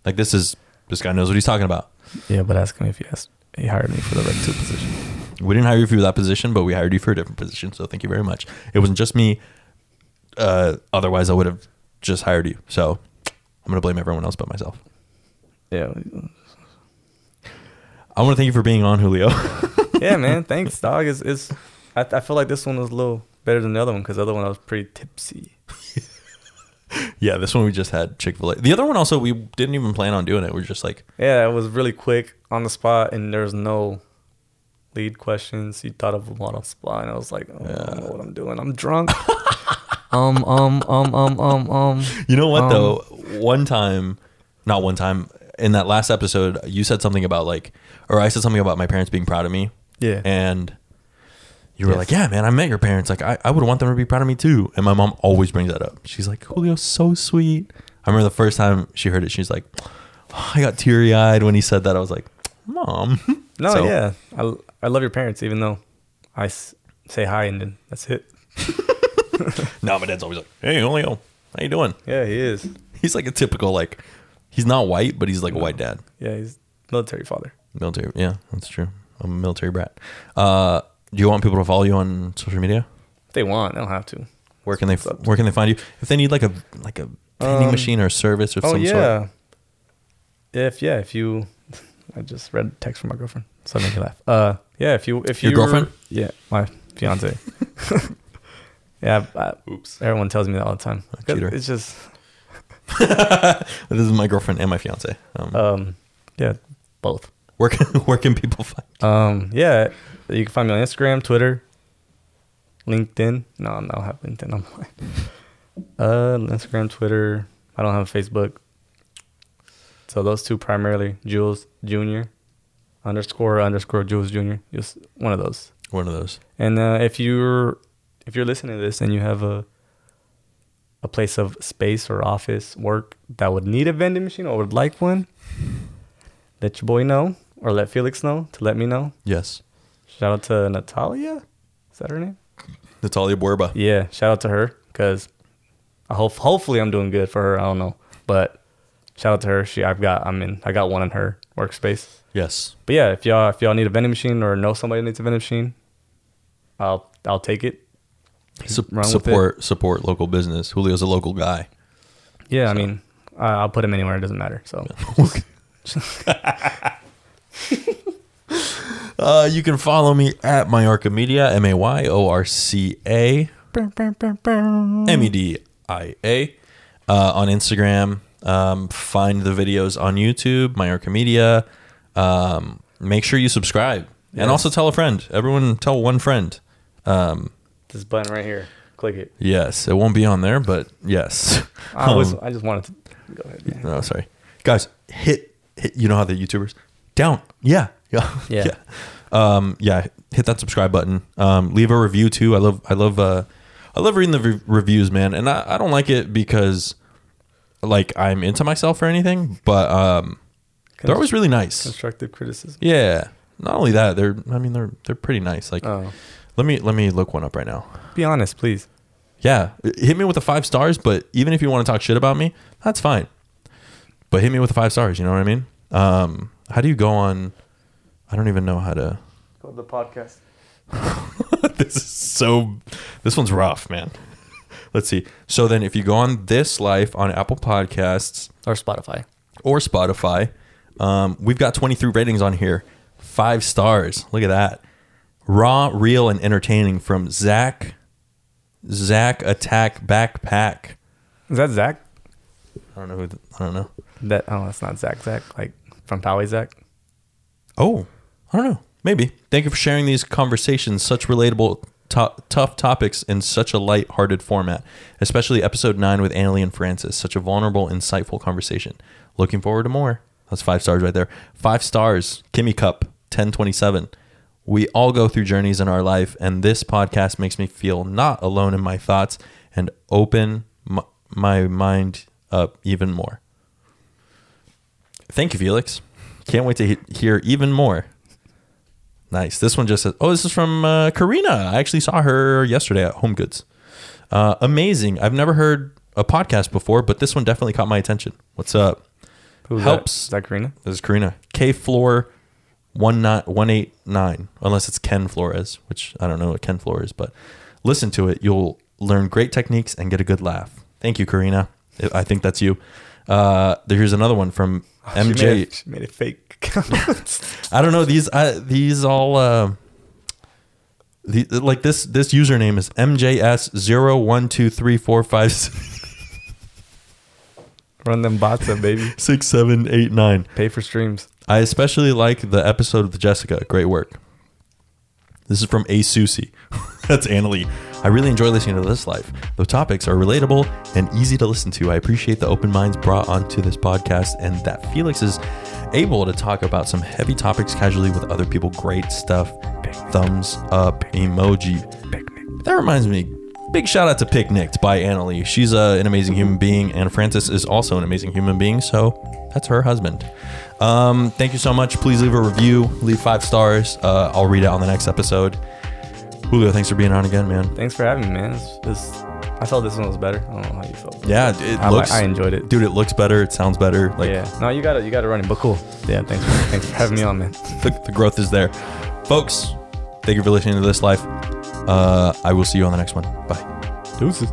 Like, this is, this guy knows what he's talking about. Yeah, but ask him if he asked, he hired me for the Rec Two position. We didn't hire you for that position, but we hired you for a different position. So thank you very much. It wasn't just me. Uh, otherwise, I would have just hired you. So I'm going to blame everyone else but myself. Yeah, I want to thank you for being on, Julio. yeah, man. Thanks, dog. Is is I, I feel like this one was a little better than the other one because the other one I was pretty tipsy. yeah, this one we just had Chick fil A. The other one also, we didn't even plan on doing it. We are just like, Yeah, it was really quick on the spot, and there's no lead questions. He thought of them on the spot, and I was like, oh, I don't know what I'm doing. I'm drunk. um, um, um, um, um, um. You know what Um, though? One time, not one time, in that last episode, you said something about like, or I said something about my parents being proud of me, Yeah. and you were Yes. like, "Yeah, man, I met your parents. Like, I, I would want them to be proud of me too." And my mom always brings that up. She's like, "Julio's so sweet." I remember the first time she heard it, she's like, "I got teary eyed when he said that." I was like, "Mom." no, So- yeah. I, I love your parents, even though I s- say hi and then that's it. No, my dad's always like, "Hey, Julio, how you doing?" Yeah, he is. He's like a typical like, he's not white, but he's like a white dad. Yeah, he's military father. Military, yeah, that's true. I'm a military brat. Uh, do you want people to follow you on social media? If they want, they don't have to. Where can they Where can they find you? If they need like a like a vending Um, machine or a service of Oh some sort. yeah. If yeah, if you, I just read a text from my girlfriend, so I make you laugh. Uh, yeah, if you if Your you girlfriend? yeah, my fiance. yeah, I, Oops. everyone tells me that all the time. Cheater. It's just this is my girlfriend and my fiance. Um, um, yeah, both. Where can where can people find? Um, yeah, you can find me on Instagram, Twitter, LinkedIn. No, I don't have LinkedIn. I'm like, uh, Instagram, Twitter. I don't have Facebook. So those two primarily, Jules Junior, underscore underscore Jules Junior. Just one of those. One of those. And uh, if you're if you're listening to this and you have a a place of space or office work that would need a vending machine or would like one, let your boy know or let Felix know to let me know. Yes, Shout out to Natalia. Is that her name? Natalia Borba. Yeah, shout out to her because I hope hopefully I'm doing good for her. I don't know, but shout out to her. She I've got I'm in I got one in her workspace. Yes, But yeah, if y'all if y'all need a vending machine or know somebody that needs a vending machine, I'll I'll take it. Su- Run with support support local business. Julio's a local guy. Yeah, I mean I I'll put him anywhere. It doesn't matter. So Uh, you can follow me at Mayorca Media, M A Y O R C A M E D I A, uh, on Instagram. Um, find the videos on YouTube, Mayorca Media. Um, make sure you subscribe Yes. and also tell a friend. Everyone, tell one friend. Um, this button right here, click it. yes, it won't be on there, but yes. I was Um, I just wanted to go ahead. Yeah. Oh, sorry, guys. Hit, hit. You know how the YouTubers down. Yeah, yeah, Yeah. yeah. Um, yeah. Hit that subscribe button. Um, leave a review too. I love, I love, uh, I love reading the re- reviews, man. And I, I don't like it because, like, I'm into myself or anything, but um, they're always really nice. constructive criticism. Yeah. Not only that, they're. I mean, they're they're pretty nice. Like, Oh, let me let me look one up right now. be honest, please. Yeah, hit me with the five stars. But even if you want to talk shit about me, that's fine. But hit me with the five stars. You know what I mean? Um, how do you go on? I don't even know how to. Go to the podcast. this is so. This one's rough, man. Let's see. So then, if you go on this life on Apple Podcasts Or Spotify. or Spotify, um, we've got 23 ratings on here. Five stars. Look at that. Raw, real, and entertaining from Zach. Zach Attack Backpack. Is that Zach? I don't know who. th- I don't know. That oh, that's not Zach. Zach like from Poway Oh, I don't know. Maybe. Thank you for sharing these conversations, such relatable, to- tough topics in such a light-hearted format. Especially episode nine with Annalie and Francis. Such a vulnerable, insightful conversation. Looking forward to more. That's five stars right there. Five stars. Kimmy Cup, ten twenty-seven. We all go through journeys in our life, and this podcast makes me feel not alone in my thoughts and open my mind up even more. Thank you, Felix. Can't wait to he- hear even more. Nice. This one just says, oh, this is from uh, Karina. I actually saw her yesterday at Home Goods. Uh, amazing. I've never heard a podcast before, but this one definitely caught my attention. What's up? Who's Helps. That? Is that Karina? This is Karina. K Floor one nine one eight nine. Unless it's Ken Flores, which I don't know what Ken Flores is, but listen to it. You'll learn great techniques and get a good laugh. Thank you, Karina. I think that's you. Uh, here's another one from She MJ. made, it, she made a fake. Comments. I don't know these. Uh, these all. Uh, the, like this. This username is MJS zero one two three four five Run them bots up, baby. six seven eight nine. Pay for streams. I especially like the episode with Jessica. Great work. This is from A Susie. That's Annalie. I really enjoy listening to This Life. The topics are relatable and easy to listen to. I appreciate the open minds brought onto this podcast and that Felix is able to talk about some heavy topics casually with other people. Great stuff. Thumbs up emoji. That reminds me. Big shout out to Picnicked by Annalie. She's uh, an amazing human being, and Francis is also an amazing human being. So that's her husband. Um, thank you so much. Please leave a review, leave five stars. Uh, I'll read it on the next episode. Julio, thanks for being on again, man. Thanks for having me, man. It's, it's, I felt this one was better. I don't know how you felt. Yeah, it I, looks. I enjoyed it. dude, it looks better. It sounds better. Like yeah. No, you got it. You got it running, but cool. Yeah. Thanks. For, thanks for having me on, man. the, the growth is there, folks. Thank you for listening to this life. Uh, I will see you on the next one. Bye. Deuces.